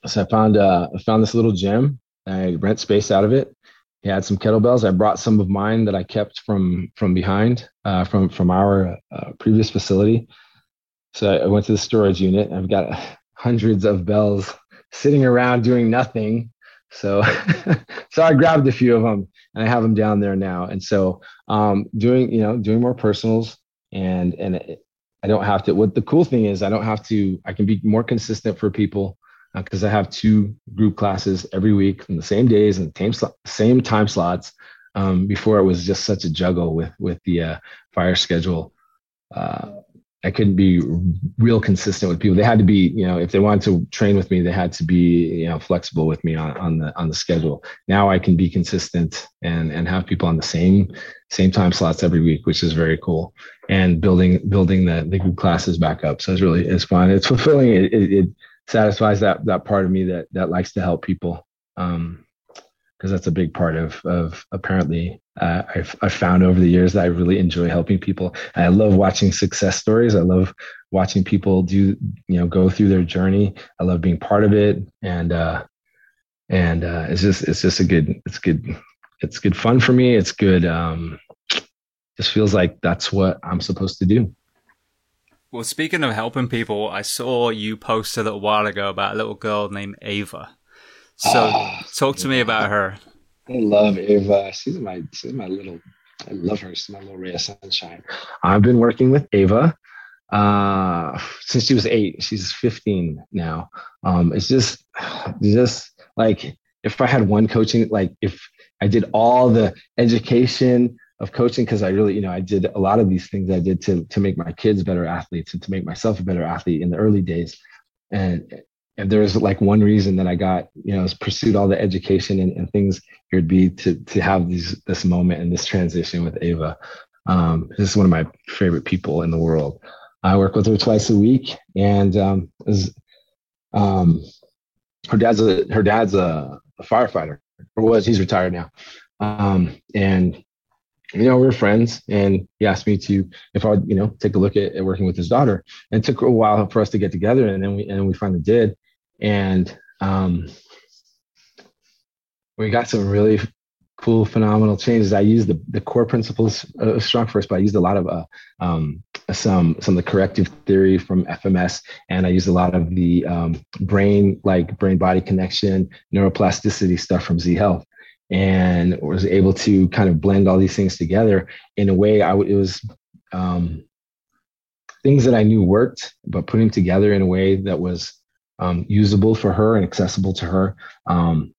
so I found, uh, I found this little gym. I rent space out of it. He had some kettlebells. I brought some of mine that I kept from, from behind, uh, from, from our uh, previous facility. So I went to the storage unit. I've got hundreds of bells sitting around doing nothing. So, so I grabbed a few of them and I have them down there now. And so, um, doing, you know, doing more personals and, and it, I don't have to, what the cool thing is, I don't have to, I can be more consistent for people because uh, I have two group classes every week on the same days and same, same time slots. Um, before it was just such a juggle with, with the uh, fire schedule. Uh, I couldn't be real consistent with people. They had to be, you know, if they wanted to train with me, they had to be, you know, flexible with me on, on the on the schedule. Now I can be consistent and and have people on the same same time slots every week, which is very cool. And building building the the group classes back up. So it's really it's fun. It's fulfilling. It, it, it satisfies that that part of me that that likes to help people. Um, because that's a big part of of apparently uh, I've, I've found over the years that I really enjoy helping people. I love watching success stories. I love watching people do you know go through their journey. I love being part of it, and uh, and uh, it's just it's just a good it's good it's good fun for me. It's good. Um, just feels like that's what I'm supposed to do. Well, speaking of helping people, I saw you post a little while ago about a little girl named Ava. So oh, talk to me about her. I love Ava. She's my she's my little I love her. She's my little ray of sunshine. I've been working with Ava uh, since she was eight. She's 15 now. Um, it's just just like if I had one coaching, like if I did all the education of coaching, because I really, you know, I did a lot of these things I did to to make my kids better athletes and to make myself a better athlete in the early days. And if there's like one reason that I got, you know, pursued all the education and, and things, it would be to to have these this moment and this transition with Ava. Um, this is one of my favorite people in the world. I work with her twice a week, and um, um, her dad's a her dad's a, a, firefighter, or was he's retired now, um, and you know we're friends. And he asked me to if I would you know take a look at, at working with his daughter. And it took a while for us to get together, and then we and we finally did and um, we got some really cool, phenomenal changes. I used the, the core principles of StrongFirst, but I used a lot of uh, um, some some of the corrective theory from FMS, and I used a lot of the um, brain like brain body connection, neuroplasticity stuff from Z Health, and was able to kind of blend all these things together in a way. I it was um, things that I knew worked, but putting together in a way that was um, usable for her and accessible to her. Um,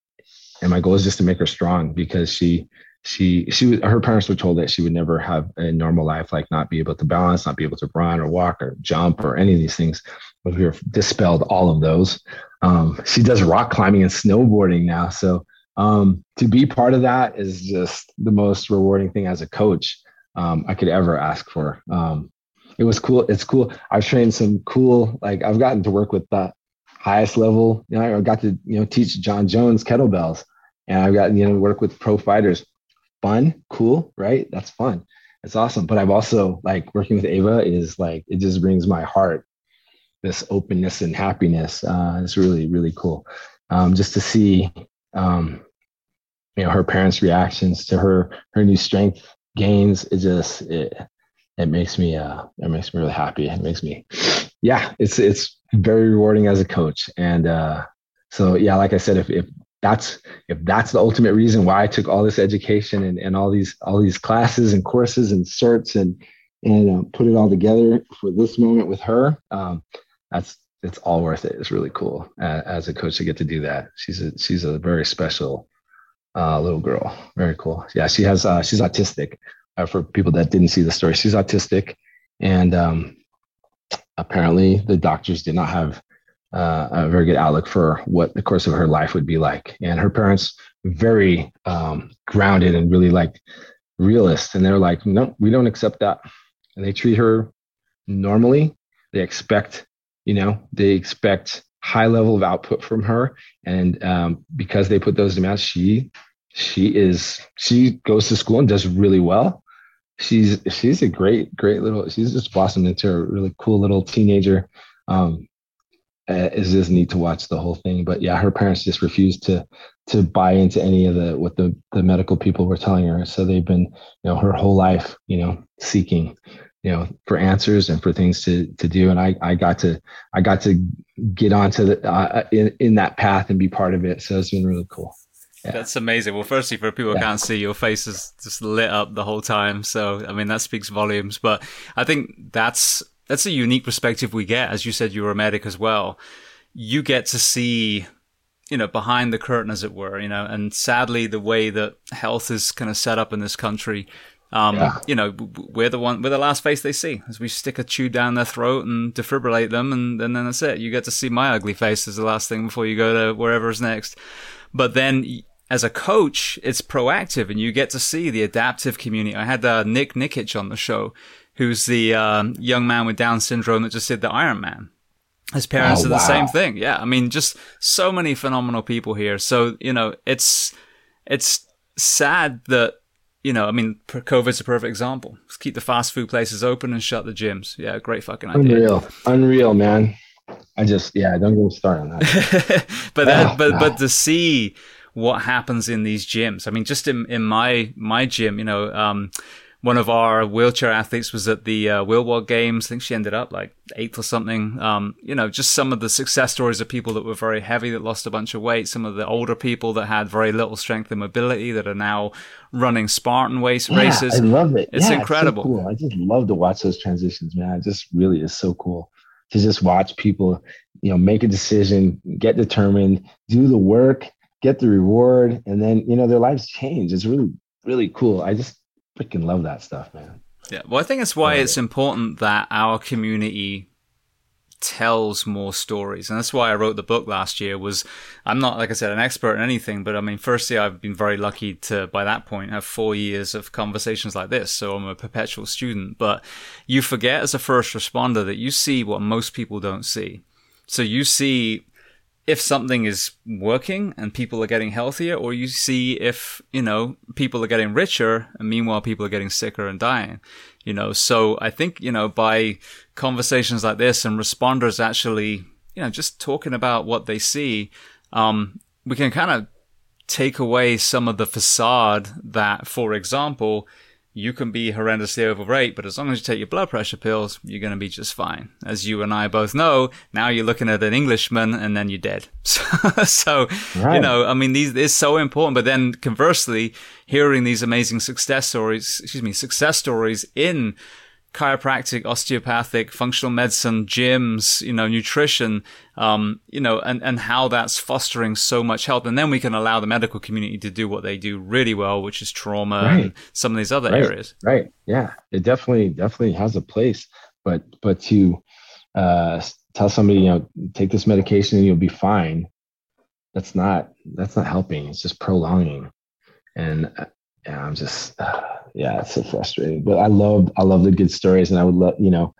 and my goal is just to make her strong because she she she her parents were told that she would never have a normal life, like not be able to balance, not be able to run or walk or jump or any of these things. But we were dispelled all of those. Um, she does rock climbing and snowboarding now, so um, to be part of that is just the most rewarding thing as a coach. um, I could ever ask for. Um, it was cool. It's cool. I've trained some cool, like I've gotten to work with the highest level. You know, I got to, you know, teach Jon Jones kettlebells and I've got, you know, work with pro fighters. Fun, cool, right? That's fun. It's awesome. But I've also like working with Ava is like, it just brings my heart this openness and happiness. Uh, it's really, really cool. Um, just to see, um, you know, her parents' reactions to her, her new strength gains. It just, it, it makes me, uh, it makes me really happy. It makes me, yeah, it's, it's very rewarding as a coach. And, uh, so yeah, like I said, if, if that's, if that's the ultimate reason why I took all this education and, and all these, all these classes and courses and certs and, and uh, put it all together for this moment with her. Um, that's it's all worth it. It's really cool uh, as a coach to get to do that. She's a she's a very special uh, little girl. Very cool. Yeah, she has uh, she's autistic. Uh, for people that didn't see the story, she's autistic, and um, apparently the doctors did not have uh, a very good outlook for what the course of her life would be like. And her parents very um, grounded and really like realist, and they're like, no, we don't accept that. And they treat her normally. They expect you know they expect high level of output from her. And um, because they put those demands she she is she goes to school and does really well. She's she's a great great little she's just blossomed into a really cool little teenager. Um it's just neat to watch the whole thing. But yeah her parents just refused to to buy into any of the what the the medical people were telling her. So they've been you know her whole life you know seeking you know for answers and for things to to do and i i got to i got to get onto the uh, in, in that path and be part of it so it's been really cool yeah. That's amazing. Well, firstly, for people who yeah. can't see, your face is just lit up the whole time. So, I mean, that speaks volumes. But I think that's that's a unique perspective we get. As you said, you were a medic as well. You get to see, you know, behind the curtain, as it were. You know, and sadly, the way that health is kind of set up in this country, um, yeah. You know, we're the one, we're the last face they see as we stick a tube down their throat and defibrillate them, and, and then that's it. You get to see my ugly face as the last thing before you go to wherever is next. But then as a coach, it's proactive, and you get to see the adaptive community. I had uh, Nick Nikic on the show, who's the uh, young man with Down syndrome that just did the Ironman. His parents oh, are the wow. same thing. Yeah, I mean, just so many phenomenal people here. So you know, it's it's sad that you know, I mean, COVID's a perfect example. Just keep the fast food places open and shut the gyms. Yeah, great fucking idea. Unreal, unreal, man. I just, yeah, don't get me started on that. but that, oh, but but to see what happens in these gyms, I mean, just in in my my gym, you know, um, one of our wheelchair athletes was at the uh, WheelWOD Games. I think she ended up like eighth or something. Um, you know, just some of the success stories of people that were very heavy that lost a bunch of weight. Some of the older people that had very little strength and mobility that are now running Spartan race yeah, races. I love it. It's yeah, incredible. It's so cool. I just love to watch those transitions, man. It just really is so cool to just watch people, you know, make a decision, get determined, do the work, get the reward, and then you know their lives change. It's really really cool. I just freaking love that stuff, man. Yeah, well, I think that's why it's important that our community tells more stories, and that's why I wrote the book last year. Was I'm not, like I said, an expert in anything, but I mean, firstly, I've been very lucky to, by that point, have four years of conversations like this, so I'm a perpetual student. But you forget as a first responder that you see what most people don't see. So you see if something is working and people are getting healthier, or you see if, you know, people are getting richer and meanwhile people are getting sicker and dying, you know. So I think, you know, by conversations like this and responders actually, you know, just talking about what they see, um, we can kind of take away some of the facade that, for example, you can be horrendously overweight, but as long as you take your blood pressure pills, you're going to be just fine. As you and I both know, now you're looking at an Englishman and then you're dead. So, right. you know, I mean, these is so important. But then conversely, hearing these amazing success stories, excuse me, success stories in chiropractic, osteopathic, functional medicine, gyms, you know, nutrition, um, you know, and, and how that's fostering so much health. And then we can allow the medical community to do what they do really well, which is trauma right. and some of these other right. areas. Right. Yeah. It definitely, definitely has a place. But, but to uh, tell somebody, you know, take this medication and you'll be fine. That's not, that's not helping. It's just prolonging. And yeah, I'm just uh, yeah, it's so frustrating. But I love I love the good stories, and I would love you know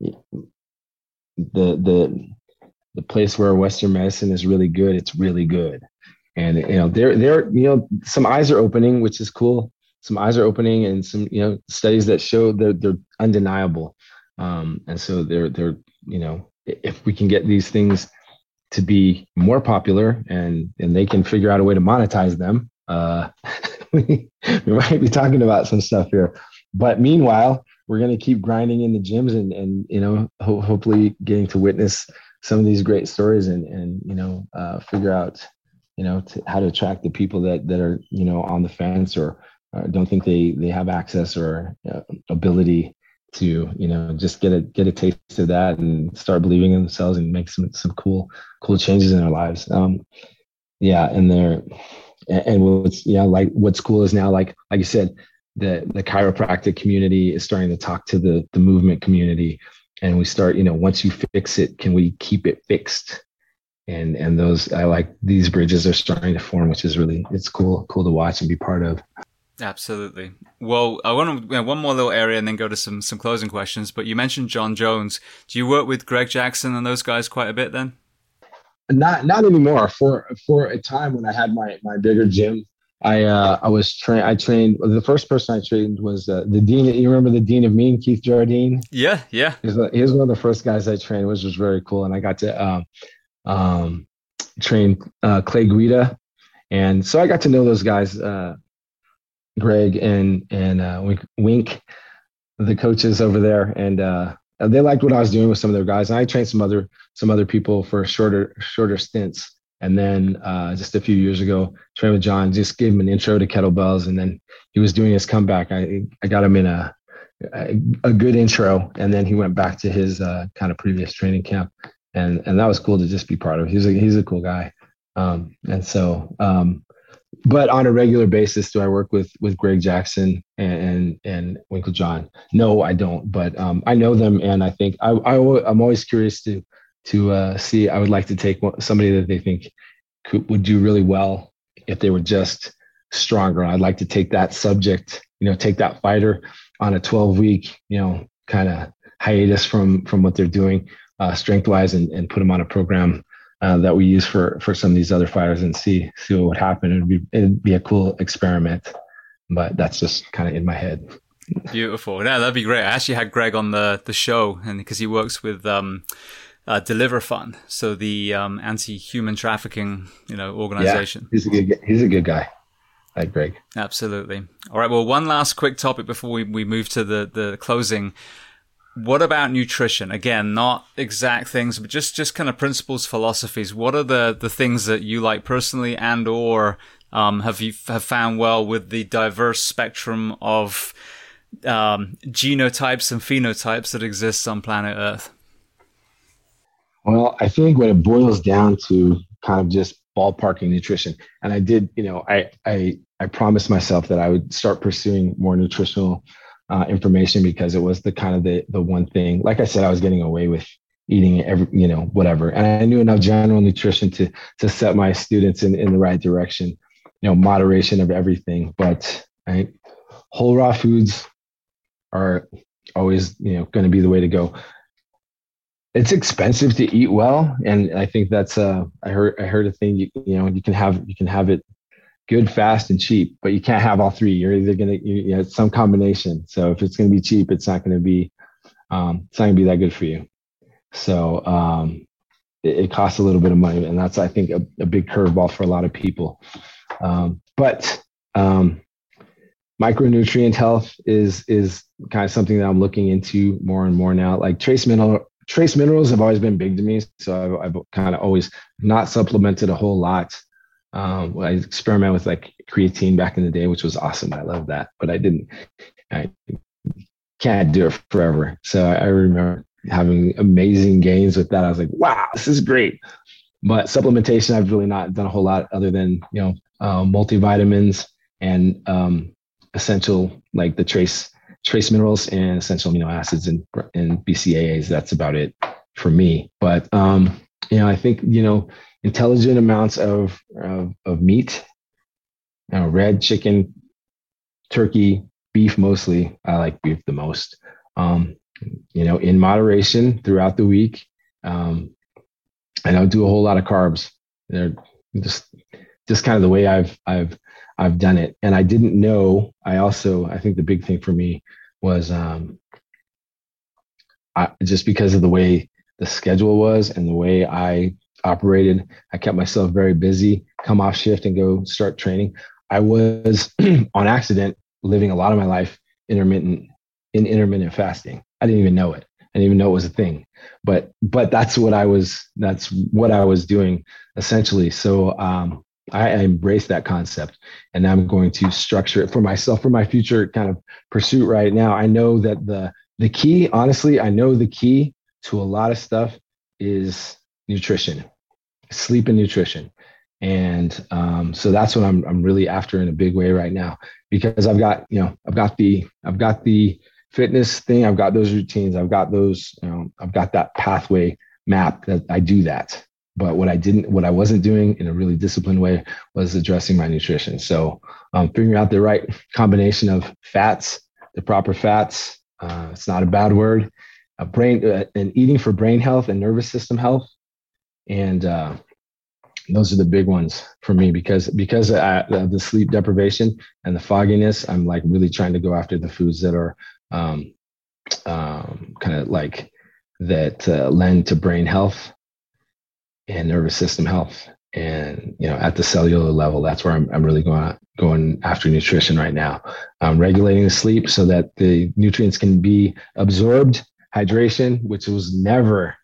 the the the place where Western medicine is really good. It's really good, and you know there there you know some eyes are opening, which is cool. Some eyes are opening, and some you know studies that show that they're undeniable. Um, and so they're they're you know if we can get these things to be more popular and and they can figure out a way to monetize them uh, we, might be talking about some stuff here. But meanwhile we're going to keep grinding in the gyms and and you know ho- hopefully getting to witness some of these great stories and and you know uh, figure out you know to, how to attract the people that that are you know on the fence or uh, don't think they they have access or uh, ability to you know just get a get a taste of that and start believing in themselves and make some some cool cool changes in their lives. Um yeah and they're and what's you know like what's cool is now like like you said the the chiropractic community is starting to talk to the the movement community and we start you know once you fix it can we keep it fixed and and those i like these bridges are starting to form which is really it's cool cool to watch and be part of Absolutely. Well, I want to you know, one more little area and then go to some some closing questions. But you mentioned Jon Jones. Do you work with Greg Jackson and those guys quite a bit then? Not not anymore. For for a time when I had my my bigger gym, I uh, I was trained. I trained. The first person I trained was uh, the dean. You remember the dean of Mean, Keith Jardine? Yeah, yeah. He was, he was one of the first guys I trained, which was very cool. And I got to um, um, train uh, Clay Guida, and so I got to know those guys. Uh, Greg and and uh, Wink, Wink, the coaches over there, and uh, they liked what I was doing with some of their guys. And I trained some other some other people for shorter shorter stints. And then uh, just a few years ago, trained with Jon, just gave him an intro to kettlebells, and then he was doing his comeback. I I got him in a a, a good intro, and then he went back to his uh, kind of previous training camp, and and that was cool to just be part of. He's a he's a cool guy, um, and so um, but on a regular basis, do I work with with Greg Jackson and and, Winkeljohn? No, I don't. But um, I know them, and I think I, I am always curious to to uh, see. I would like to take somebody that they think could, would do really well if they were just stronger. I'd like to take that subject, you know, take that fighter on a 12 week, you know, kind of hiatus from from what they're doing uh, strength wise, and, and put them on a program uh, that we use for for some of these other fighters and see see what would happen. It'd be it'd be a cool experiment, but that's just kind of in my head. Beautiful. Yeah, that'd be great. I actually had Greg on the the show, and because he works with um, uh, DeliverFund, so the um, anti-human trafficking, you know, organization. Yeah, he's a good he's a good guy. Like Greg. Absolutely. All right. Well, one last quick topic before we, we move to the the closing what about nutrition? Again, not exact things, but just just kind of principles, philosophies. What are the the things that you like personally, and or um, have you have found well with the diverse spectrum of um, genotypes and phenotypes that exists on planet Earth? Well, I think when it boils down to kind of just ballparking nutrition, and I did, you know, I I I promised myself that I would start pursuing more nutritional uh, information because it was the kind of the the one thing. Like I said, I was getting away with eating every you know whatever, and I knew enough general nutrition to to set my students in in the right direction. You know, moderation of everything, but right, whole raw foods are always you know going to be the way to go. It's expensive to eat well, and I think that's uh I heard I heard a thing you, you know you can have you can have it good, fast, and cheap, but you can't have all three. You're either gonna you, you know, some combination. So if it's gonna be cheap, it's not gonna be um, it's not gonna be that good for you. So um, it, it, costs a little bit of money, and that's I think a, a big curveball for a lot of people. Um, but um, micronutrient health is is kind of something that I'm looking into more and more now. Like trace mineral trace minerals have always been big to me, so I've, I've kind of always not supplemented a whole lot um, I experimented with like creatine back in the day, which was awesome. I love that, but I didn't. I can't do it forever. So I remember having amazing gains with that. I was like, wow, this is great. But supplementation, I've really not done a whole lot other than you know uh, multivitamins and um, essential like the trace trace minerals and essential amino acids and and BCAAs. That's about it for me. But um, you know, I think you know intelligent amounts of of, of meat, you know, red chicken, turkey, beef mostly. I like beef the most. Um, you know, in moderation throughout the week. Um, I don't do a whole lot of carbs. They're just just kind of the way I've I've I've done it. And I didn't know. I also I think the big thing for me was um, I, just because of the way the schedule was and the way I operated. I kept myself very busy. Come off shift and go start training. I was on accident living a lot of my life intermittent in intermittent fasting. I didn't even know it. I didn't even know it was a thing. But but that's what I was that's what I was doing essentially. So um, I embrace that concept and I'm going to structure it for myself for my future kind of pursuit right now. I know that the the key, honestly, I know the key to a lot of stuff is nutrition, sleep and nutrition. And um, so that's what I'm I'm really after in a big way right now because I've got, you know, I've got the I've got the fitness thing, I've got those routines, I've got those, you know, I've got that pathway map that I do that. But what I didn't, what I wasn't doing in a really disciplined way was addressing my nutrition. So um, figuring out the right combination of fats, the proper fats. Uh, it's not a bad word. A brain uh, and eating for brain health and nervous system health, and uh, those are the big ones for me because because of the sleep deprivation and the fogginess. I'm like really trying to go after the foods that are um, um, kind of like that uh, lend to brain health and nervous system health. And you know, at the cellular level, that's where I'm, I'm really going going after nutrition right now. Um, regulating the sleep so that the nutrients can be absorbed. Hydration, which was never,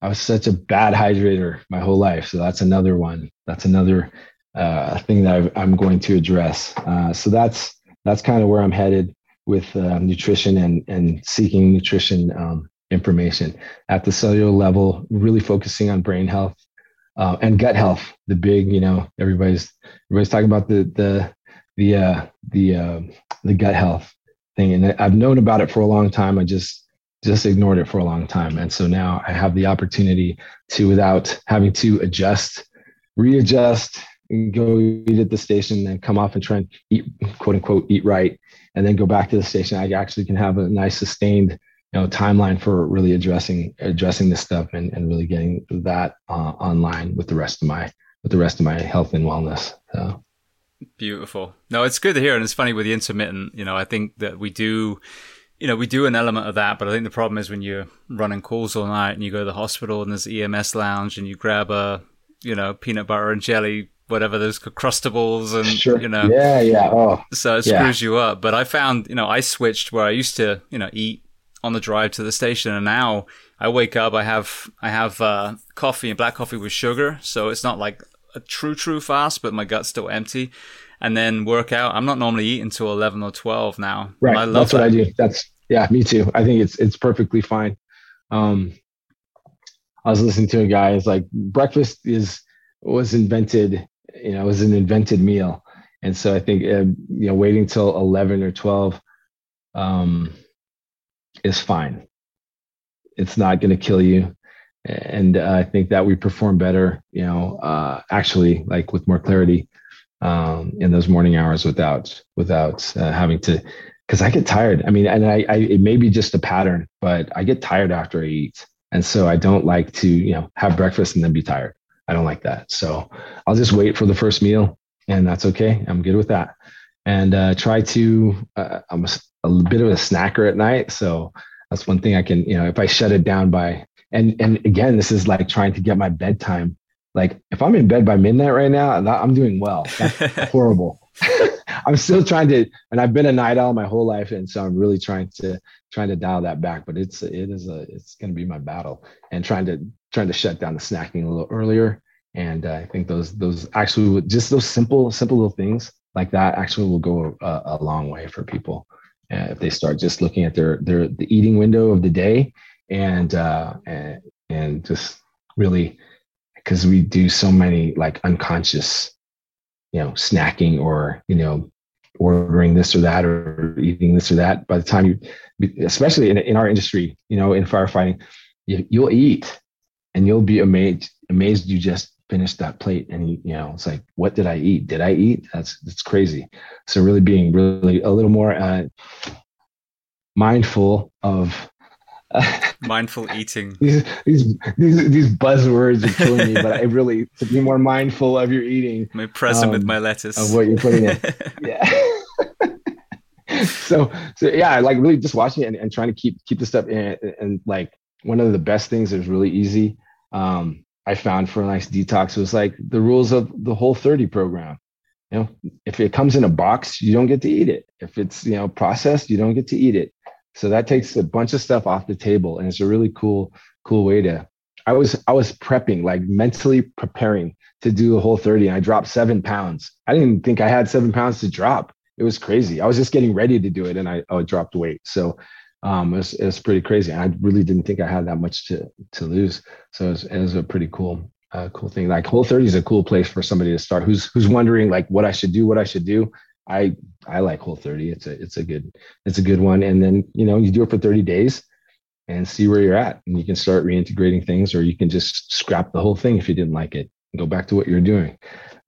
I was such a bad hydrator my whole life. So that's another one. That's another uh, thing that i am going to address. Uh, so that's that's kind of where I'm headed with uh, nutrition and and seeking nutrition um, information at the cellular level, really focusing on brain health uh, and gut health. The big, you know, everybody's everybody's talking about the the the uh, the uh, the gut health thing, and I've known about it for a long time. I just just ignored it for a long time, and so now I have the opportunity to, without having to adjust, readjust, go eat at the station, and come off and try and eat, quote unquote, eat right, and then go back to the station. I actually can have a nice sustained you know timeline for really addressing addressing this stuff and, and really getting that uh, online with the rest of my with the rest of my health and wellness so. Beautiful. No it's good to hear and it's funny with the intermittent you know i think that we do you know we do an element of that but i think the problem is when you're running calls all night and you go to the hospital and there's ems lounge and you grab a you know peanut butter and jelly whatever those crustables and sure. you know yeah yeah oh so it screws yeah. you up but i found you know i switched where i used to you know eat on the drive to the station. And now I wake up, I have I have uh, coffee and black coffee with sugar, so it's not like a true true fast, but my gut's still empty. And then work out. I'm not normally eating till eleven or twelve now. Right, I love that's that. what I do. That's yeah, me too. I think it's it's perfectly fine. Um, I was listening to a guy. It's like breakfast is was invented. You know, it was an invented meal, and so I think uh, you know waiting till eleven or twelve. Um, is fine. It's not going to kill you. And uh, I think that we perform better, you know, uh, actually like with more clarity um, in those morning hours without, without uh, having to, cause I get tired. I mean, and I, I, it may be just a pattern, but I get tired after I eat. And so I don't like to, you know, have breakfast and then be tired. I don't like that. So I'll just wait for the first meal and that's okay. I'm good with that. And uh, try to, uh, I'm a, a bit of a snacker at night. So that's one thing I can, you know, if I shut it down by, and, and again, this is like trying to get my bedtime. Like if I'm in bed by midnight right now, I'm doing well. That's horrible. I'm still trying to, and I've been a night owl my whole life. And so I'm really trying to, trying to dial that back, but it's, it is a, it's going to be my battle and trying to, trying to shut down the snacking a little earlier. And uh, I think those, those actually just those simple, simple little things like that actually will go a, a long way for people uh, if they start just looking at their their the eating window of the day and uh, and, and just really because we do so many like unconscious you know snacking or you know ordering this or that or eating this or that. By the time you especially in, in our industry you know in firefighting you, you'll eat and you'll be amazed amazed you just finished that plate and he, you know it's like what did i eat? Did i eat? That's that's crazy. So really being really a little more uh, mindful of mindful eating these, these these these buzzwords are killing me but i really to be more mindful of your eating my present um, with my lettuce of what you're putting in yeah so so yeah like really just watching it and, and trying to keep keep the stuff in and like one of the best things is really easy um I found for a nice detox was like the rules of the whole 30 program. You know, if it comes in a box, you don't get to eat it. If it's, you know, processed, you don't get to eat it. So that takes a bunch of stuff off the table. And it's a really cool, cool way to I was I was prepping, like mentally preparing to do a whole 30. And I dropped seven pounds. I didn't think I had seven pounds to drop. It was crazy. I was just getting ready to do it and I, I dropped weight. So um, it was, it was pretty crazy. I really didn't think I had that much to to lose. So it was, it was a pretty cool uh, cool thing. Like Whole 30 is a cool place for somebody to start who's who's wondering like what I should do, what I should do. I I like Whole 30. It's a it's a good it's a good one. And then you know you do it for 30 days and see where you're at, and you can start reintegrating things, or you can just scrap the whole thing if you didn't like it and go back to what you're doing.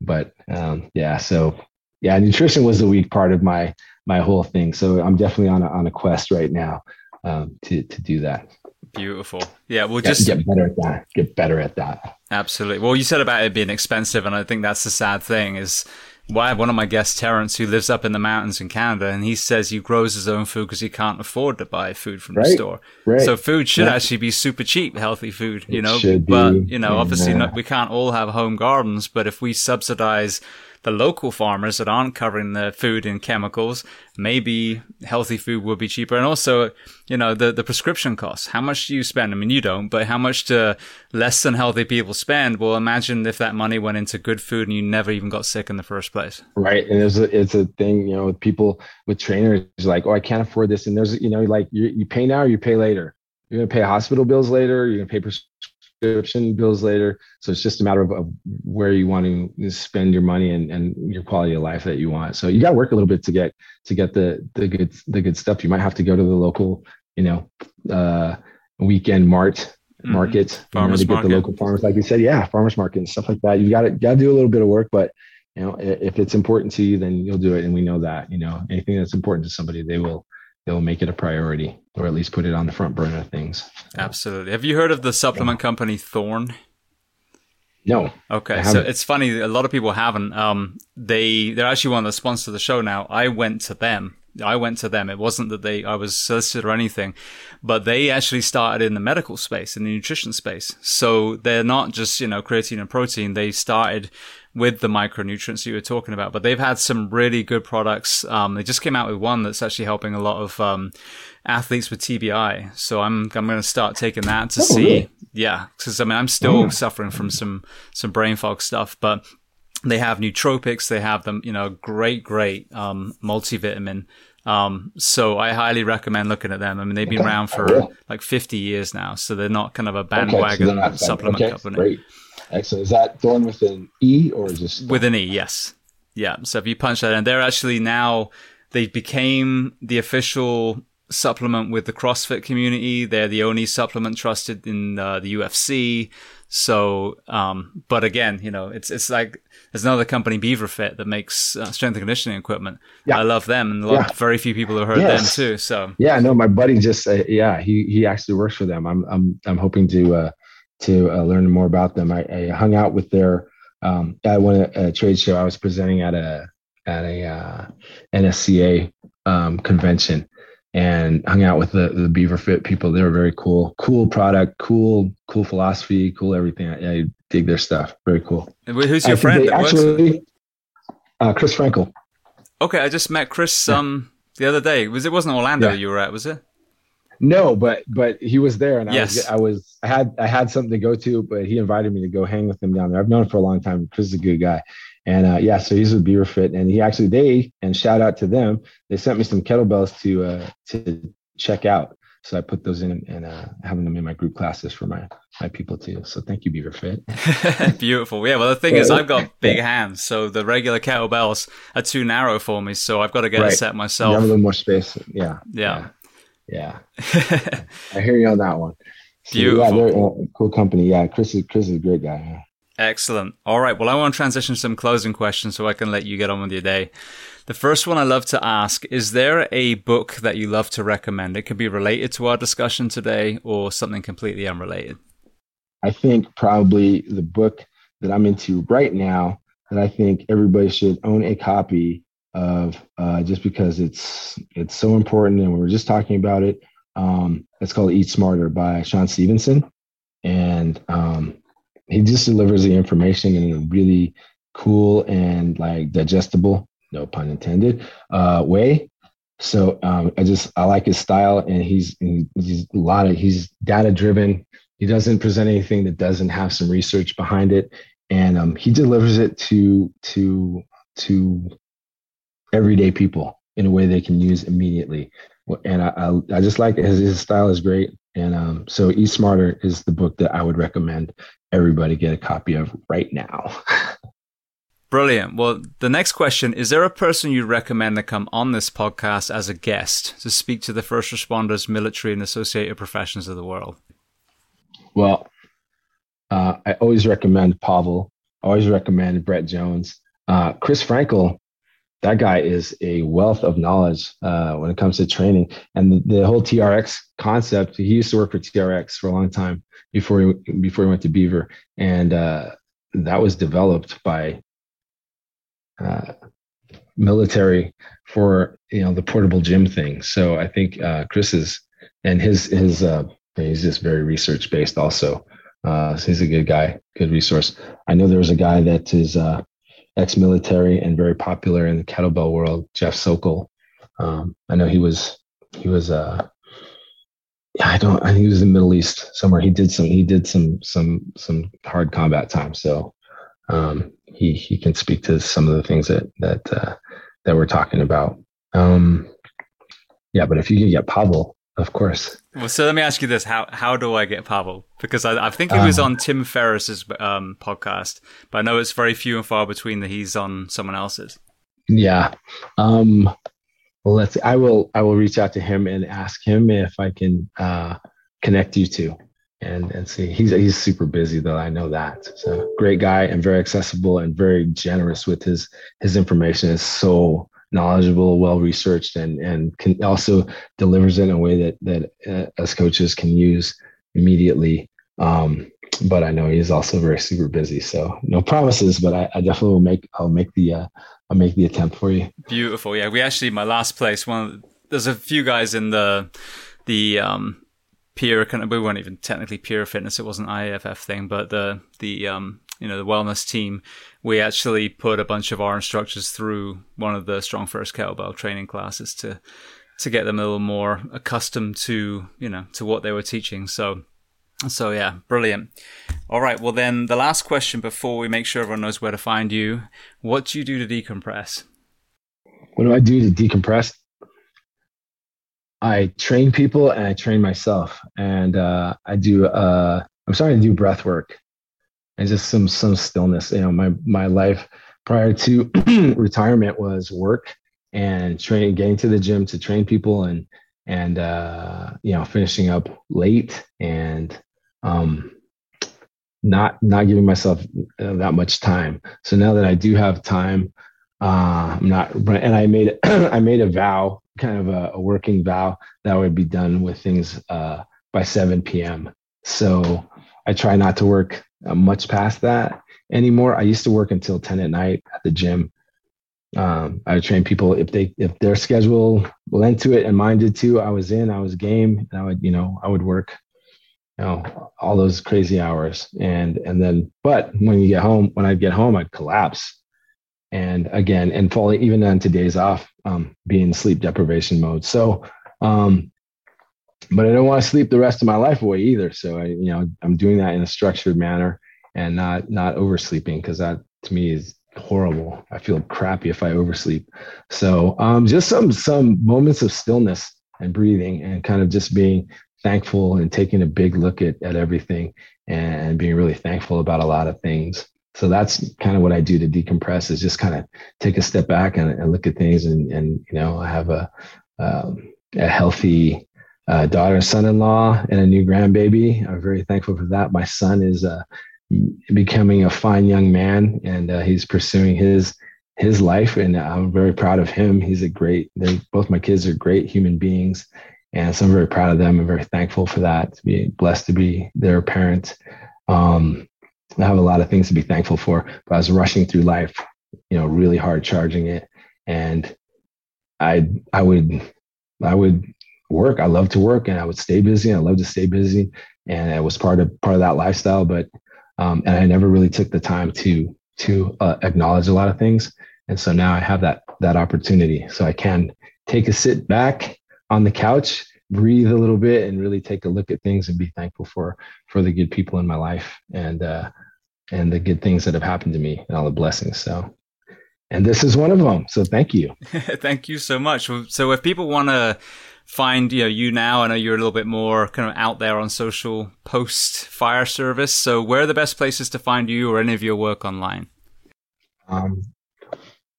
But um, yeah, so yeah, nutrition was the weak part of my my whole thing. So I'm definitely on a, on a quest right now um, to to do that. Beautiful. Yeah, we'll just get better at that. Get better at that. Absolutely. Well, you said about it being expensive, and I think that's the sad thing is why one of my guests, Terrence, who lives up in the mountains in Canada, and he says he grows his own food because he can't afford to buy food from right, the store. Right. So food should actually be super cheap, healthy food, you it know. But you know, obviously, yeah. not, we can't all have home gardens. But if we subsidize the local farmers that aren't covering the food in chemicals, maybe healthy food would be cheaper. And also, you know, the, the prescription costs. How much do you spend? I mean, you don't, but how much do less than healthy people spend? Well, imagine if that money went into good food and you never even got sick in the first place. Right. And there's a, it's a thing, you know, with people, with trainers, like, oh, I can't afford this. And there's, you know, like you, you pay now or you pay later. You're going to pay hospital bills later. You're going to pay prescription bills later. So it's just a matter of, of, where you want to spend your money and, and your quality of life that you want. So you got to work a little bit to get to get the the good the good stuff. You might have to go to the local, you know, uh, weekend mart mm-hmm. market farmers you know, to get market. the local farmers, like you said, yeah, farmers market and stuff like that. You got to got to do a little bit of work, but you know, if it's important to you, then you'll do it, and we know that. You know, anything that's important to somebody, they will they'll make it a priority or at least put it on the front burner of things. Absolutely. Have you heard of the supplement yeah. company Thorne? No. Okay, so it's funny. A lot of people haven't. Um, they they're actually one of the sponsors of the show now. I went to them. I went to them. It wasn't that they I was solicited or anything, but they actually started in the medical space, in the nutrition space. So they're not just you know creatine and protein. They started with the micronutrients you were talking about. But they've had some really good products. Um, they just came out with one that's actually helping a lot of um, athletes with TBI. So I'm I'm going to start taking that to oh, see. Really? Yeah, because I mean I'm still mm. suffering from some some brain fog stuff, but they have nootropics. They have them, you know, great, great um, multivitamin. Um, so I highly recommend looking at them. I mean, they've been okay. around for like 50 years now, so they're not kind of a bandwagon okay, so supplement okay, company. Great. Excellent. Is that Thorne with an E or just with an E? Yes. Yeah. So if you punch that in, they're actually now they became the official supplement with the CrossFit community. They're the only supplement trusted in uh, the UFC. So, um, but again, you know, it's it's like there's another company, BeaverFit, that makes uh, strength and conditioning equipment. Yeah. I love them, and yeah. very few people have heard yes. them too. So, yeah, no, my buddy just, uh, yeah, he he actually works for them. I'm I'm I'm hoping to uh, to uh, learn more about them. I, I, hung out with their um, at one a trade show. I was presenting at a at a uh, NSCA um, convention and hung out with the the Beaver Fit people. They were very cool, cool product, cool cool philosophy, cool everything. I, I dig their stuff. Very cool. Who's your friend? Actually, uh, Chris Frankel. Okay, I just met Chris um the other day. Was it wasn't Orlando yeah. you were at? Was it? No, but but he was there, and yes. I was I was I had I had something to go to, but he invited me to go hang with him down there. I've known him for a long time. Chris is a good guy, and uh, yeah, so he's with Beaver Fit, and he actually they and shout out to them. They sent me some kettlebells to uh, to check out. So I put those in and uh, having them in my group classes for my my people too. So thank you, Beaver Fit. Beautiful. Yeah. Well, the thing is, I've got big hands, so the regular kettlebells are too narrow for me. So I've got to get right. a set myself. You have a little more space. Yeah. Yeah. yeah. Yeah, I hear you on that one. So, Beautiful. Yeah, uh, cool company. Yeah, Chris is Chris is a great guy. Excellent. All right. Well, I want to transition to some closing questions so I can let you get on with your day. The first one I love to ask is there a book that you love to recommend? It could be related to our discussion today or something completely unrelated. I think probably the book that I'm into right now that I think everybody should own a copy of uh, just because it's it's so important and we were just talking about it. Um, it's called Eat Smarter by Shawn Stevenson. And um, he just delivers the information in a really cool and like digestible, no pun intended, uh, way. So um, I just I like his style, and he's he's a lot of he's data driven. He doesn't present anything that doesn't have some research behind it, and um, he delivers it to to to everyday people in a way they can use immediately. And I I, I just like it. His, his style is great, and um, so Eat Smarter is the book that I would recommend everybody get a copy of right now. Brilliant. Well, the next question is there a person you'd recommend that come on this podcast as a guest to speak to the first responders, military, and associated professions of the world? Well, uh, I always recommend Pavel. I always recommend Brett Jones. Uh, Chris Frankel, that guy is a wealth of knowledge uh, when it comes to training and the, the, whole TRX concept. He used to work for TRX for a long time before he before he went to Beaver, and uh, that was developed by uh, military for you know the portable gym thing. So I think uh, Chris is and his his uh, he's just very research based also. Uh, so he's a good guy, good resource. I know there was a guy that is ex-military and very popular in the kettlebell world, Jeff Sokol. Um, I know he was he was uh, I don't I think he was in the Middle East somewhere. He did some he did some some some hard combat time. So um, he he can speak to some of the things that that uh, that we're talking about. Um, yeah, but if you can get Pavel, of course. Well, so let me ask you this: how how do I get Pavel? Because I, I think he was uh, on Tim Ferriss's um, podcast, but I know it's very few and far between that he's on someone else's. Yeah. Um, well, let's. I will. I will reach out to him and ask him if I can uh, connect you to, and and see. He's he's super busy though. I know that. So great guy and very accessible and very generous with his his information. is so knowledgeable, well researched, and and can also delivers it in a way that that uh, us coaches can use immediately. Um, but I know he's also very super busy, so no promises. But I, I definitely will make I'll make the uh, I'll make the attempt for you. Beautiful, yeah. We actually my last place. One there's a few guys in the the um peer we weren't even technically peer fitness it wasn't IAFF thing but the the um you know the wellness team we actually put a bunch of our instructors through one of the StrongFirst kettlebell training classes to to get them a little more accustomed to you know to what they were teaching. So so yeah brilliant. All right well then the last question before we make sure everyone knows where to find you what do you do to decompress? What do i do to decompress? I train people and I train myself, and uh, I do. Uh, I'm starting to do breath work and just some some stillness. You know, my my life prior to retirement was work and train, getting to the gym to train people, and and uh, you know, finishing up late and um, not not giving myself uh, that much time. So now that I do have time, uh, I'm not. And I made I made a vow kind of a, a working vow that I would be done with things uh, by 7 p.m. So I try not to work uh, much past that anymore. I used to work until 10 at night at the gym. Um, I train people if they if their schedule lent to it and mine did too. I was in, I was game, and I would you know I would work, you know, all those crazy hours, and and then but when you get home, when I get home, I'd collapse and again and falling even on to days off um, sleep deprivation mode so um, but i don't want to sleep the rest of my life away either. So i you know i'm doing that in a structured manner and not not oversleeping because that to me is horrible. I feel crappy if i oversleep. So um, just some some moments of stillness and breathing and kind of just being thankful and taking a big look at, at everything and being really thankful about a lot of things. So that's kind of what I do to decompress is just kind of take a step back and, and look at things and, and, you know, have a, um, a healthy daughter, son-in-law, and a new grandbaby. I'm very thankful for that. My son is uh, becoming a fine young man, and uh, he's pursuing his his life, and I'm very proud of him. He's a great. Both my kids are great human beings, and so I'm very proud of them. I'm very thankful for that. To be blessed to be their parent. Um, I have a lot of things to be thankful for, but I was rushing through life, you know, really hard charging it, and I I would I would work. I love to work, and I would stay busy. I love to stay busy, and it was part of part of that lifestyle. But um, and I never really took the time to to uh, acknowledge a lot of things. And so now I have that that opportunity, so I can take a sit back on the couch, breathe a little bit, and really take a look at things and be thankful for for the good people in my life and uh, and the good things that have happened to me and all the blessings. So and this is one of them. So thank you. thank you so much. So if people want to find you know you now, I know you're a little bit more kind of out there on social post fire service. So where are the best places to find you or any of your work online? Um,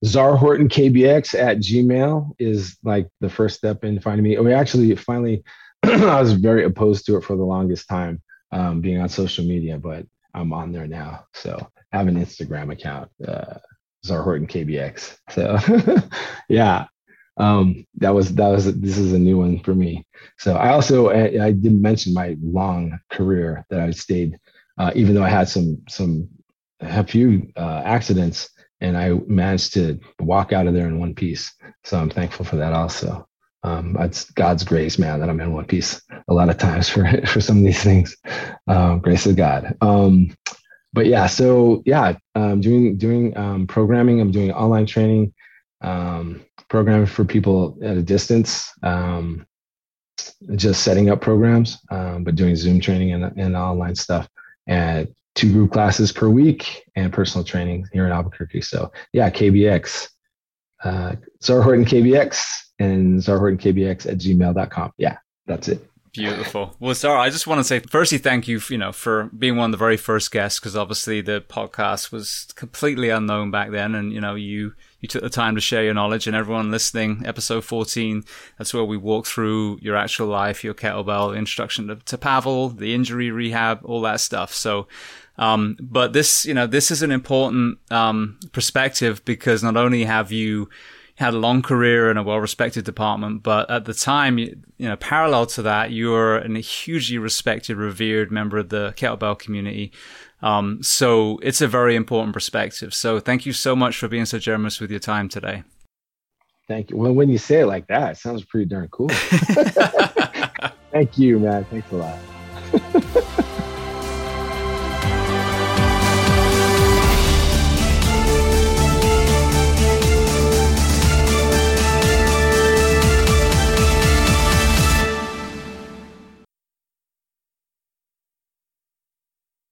Zar Horton KBX at Gmail is like the first step in finding me. We actually finally, I was very opposed to it for the longest time, um, being on social media, but I'm on there now. So I have an Instagram account. Uh, Zar Horton KBX. So yeah, um, that was that was this is a new one for me. So I also I, I didn't mention my long career that I stayed, uh, even though I had some some a few uh, accidents, and I managed to walk out of there in one piece. So I'm thankful for that also. Um, it's God's grace, man, that I'm in one piece a lot of times for for some of these things. Um, grace of God. Um, but yeah, so yeah, um, doing doing um, programming. I'm doing online training, um, programming for people at a distance. Um, just setting up programs, um, but doing Zoom training and, and online stuff, and two group classes per week, and personal training here in Albuquerque. So yeah, KBX, uh, Zar Horton KBX, and Zar Horton KBX at gmail.com. Yeah, that's it. Beautiful. Well, Zar, I just want to say, firstly, thank you, you know, for being one of the very first guests, because obviously the podcast was completely unknown back then, and you know, you you took the time to share your knowledge, and everyone listening, episode fourteen, that's where we walk through your actual life, your kettlebell introduction to, to Pavel, the injury rehab, all that stuff. So, um, but this, you know, this is an important um, perspective because not only have you had a long career in a well-respected department, but at the time, you, know, parallel to that, you were a hugely respected, revered member of the kettlebell community. Um, so it's a very important perspective. So thank you so much for being so generous with your time today. Thank you. Well, when you say it like that, it sounds pretty darn cool. thank you, man. Thanks a lot.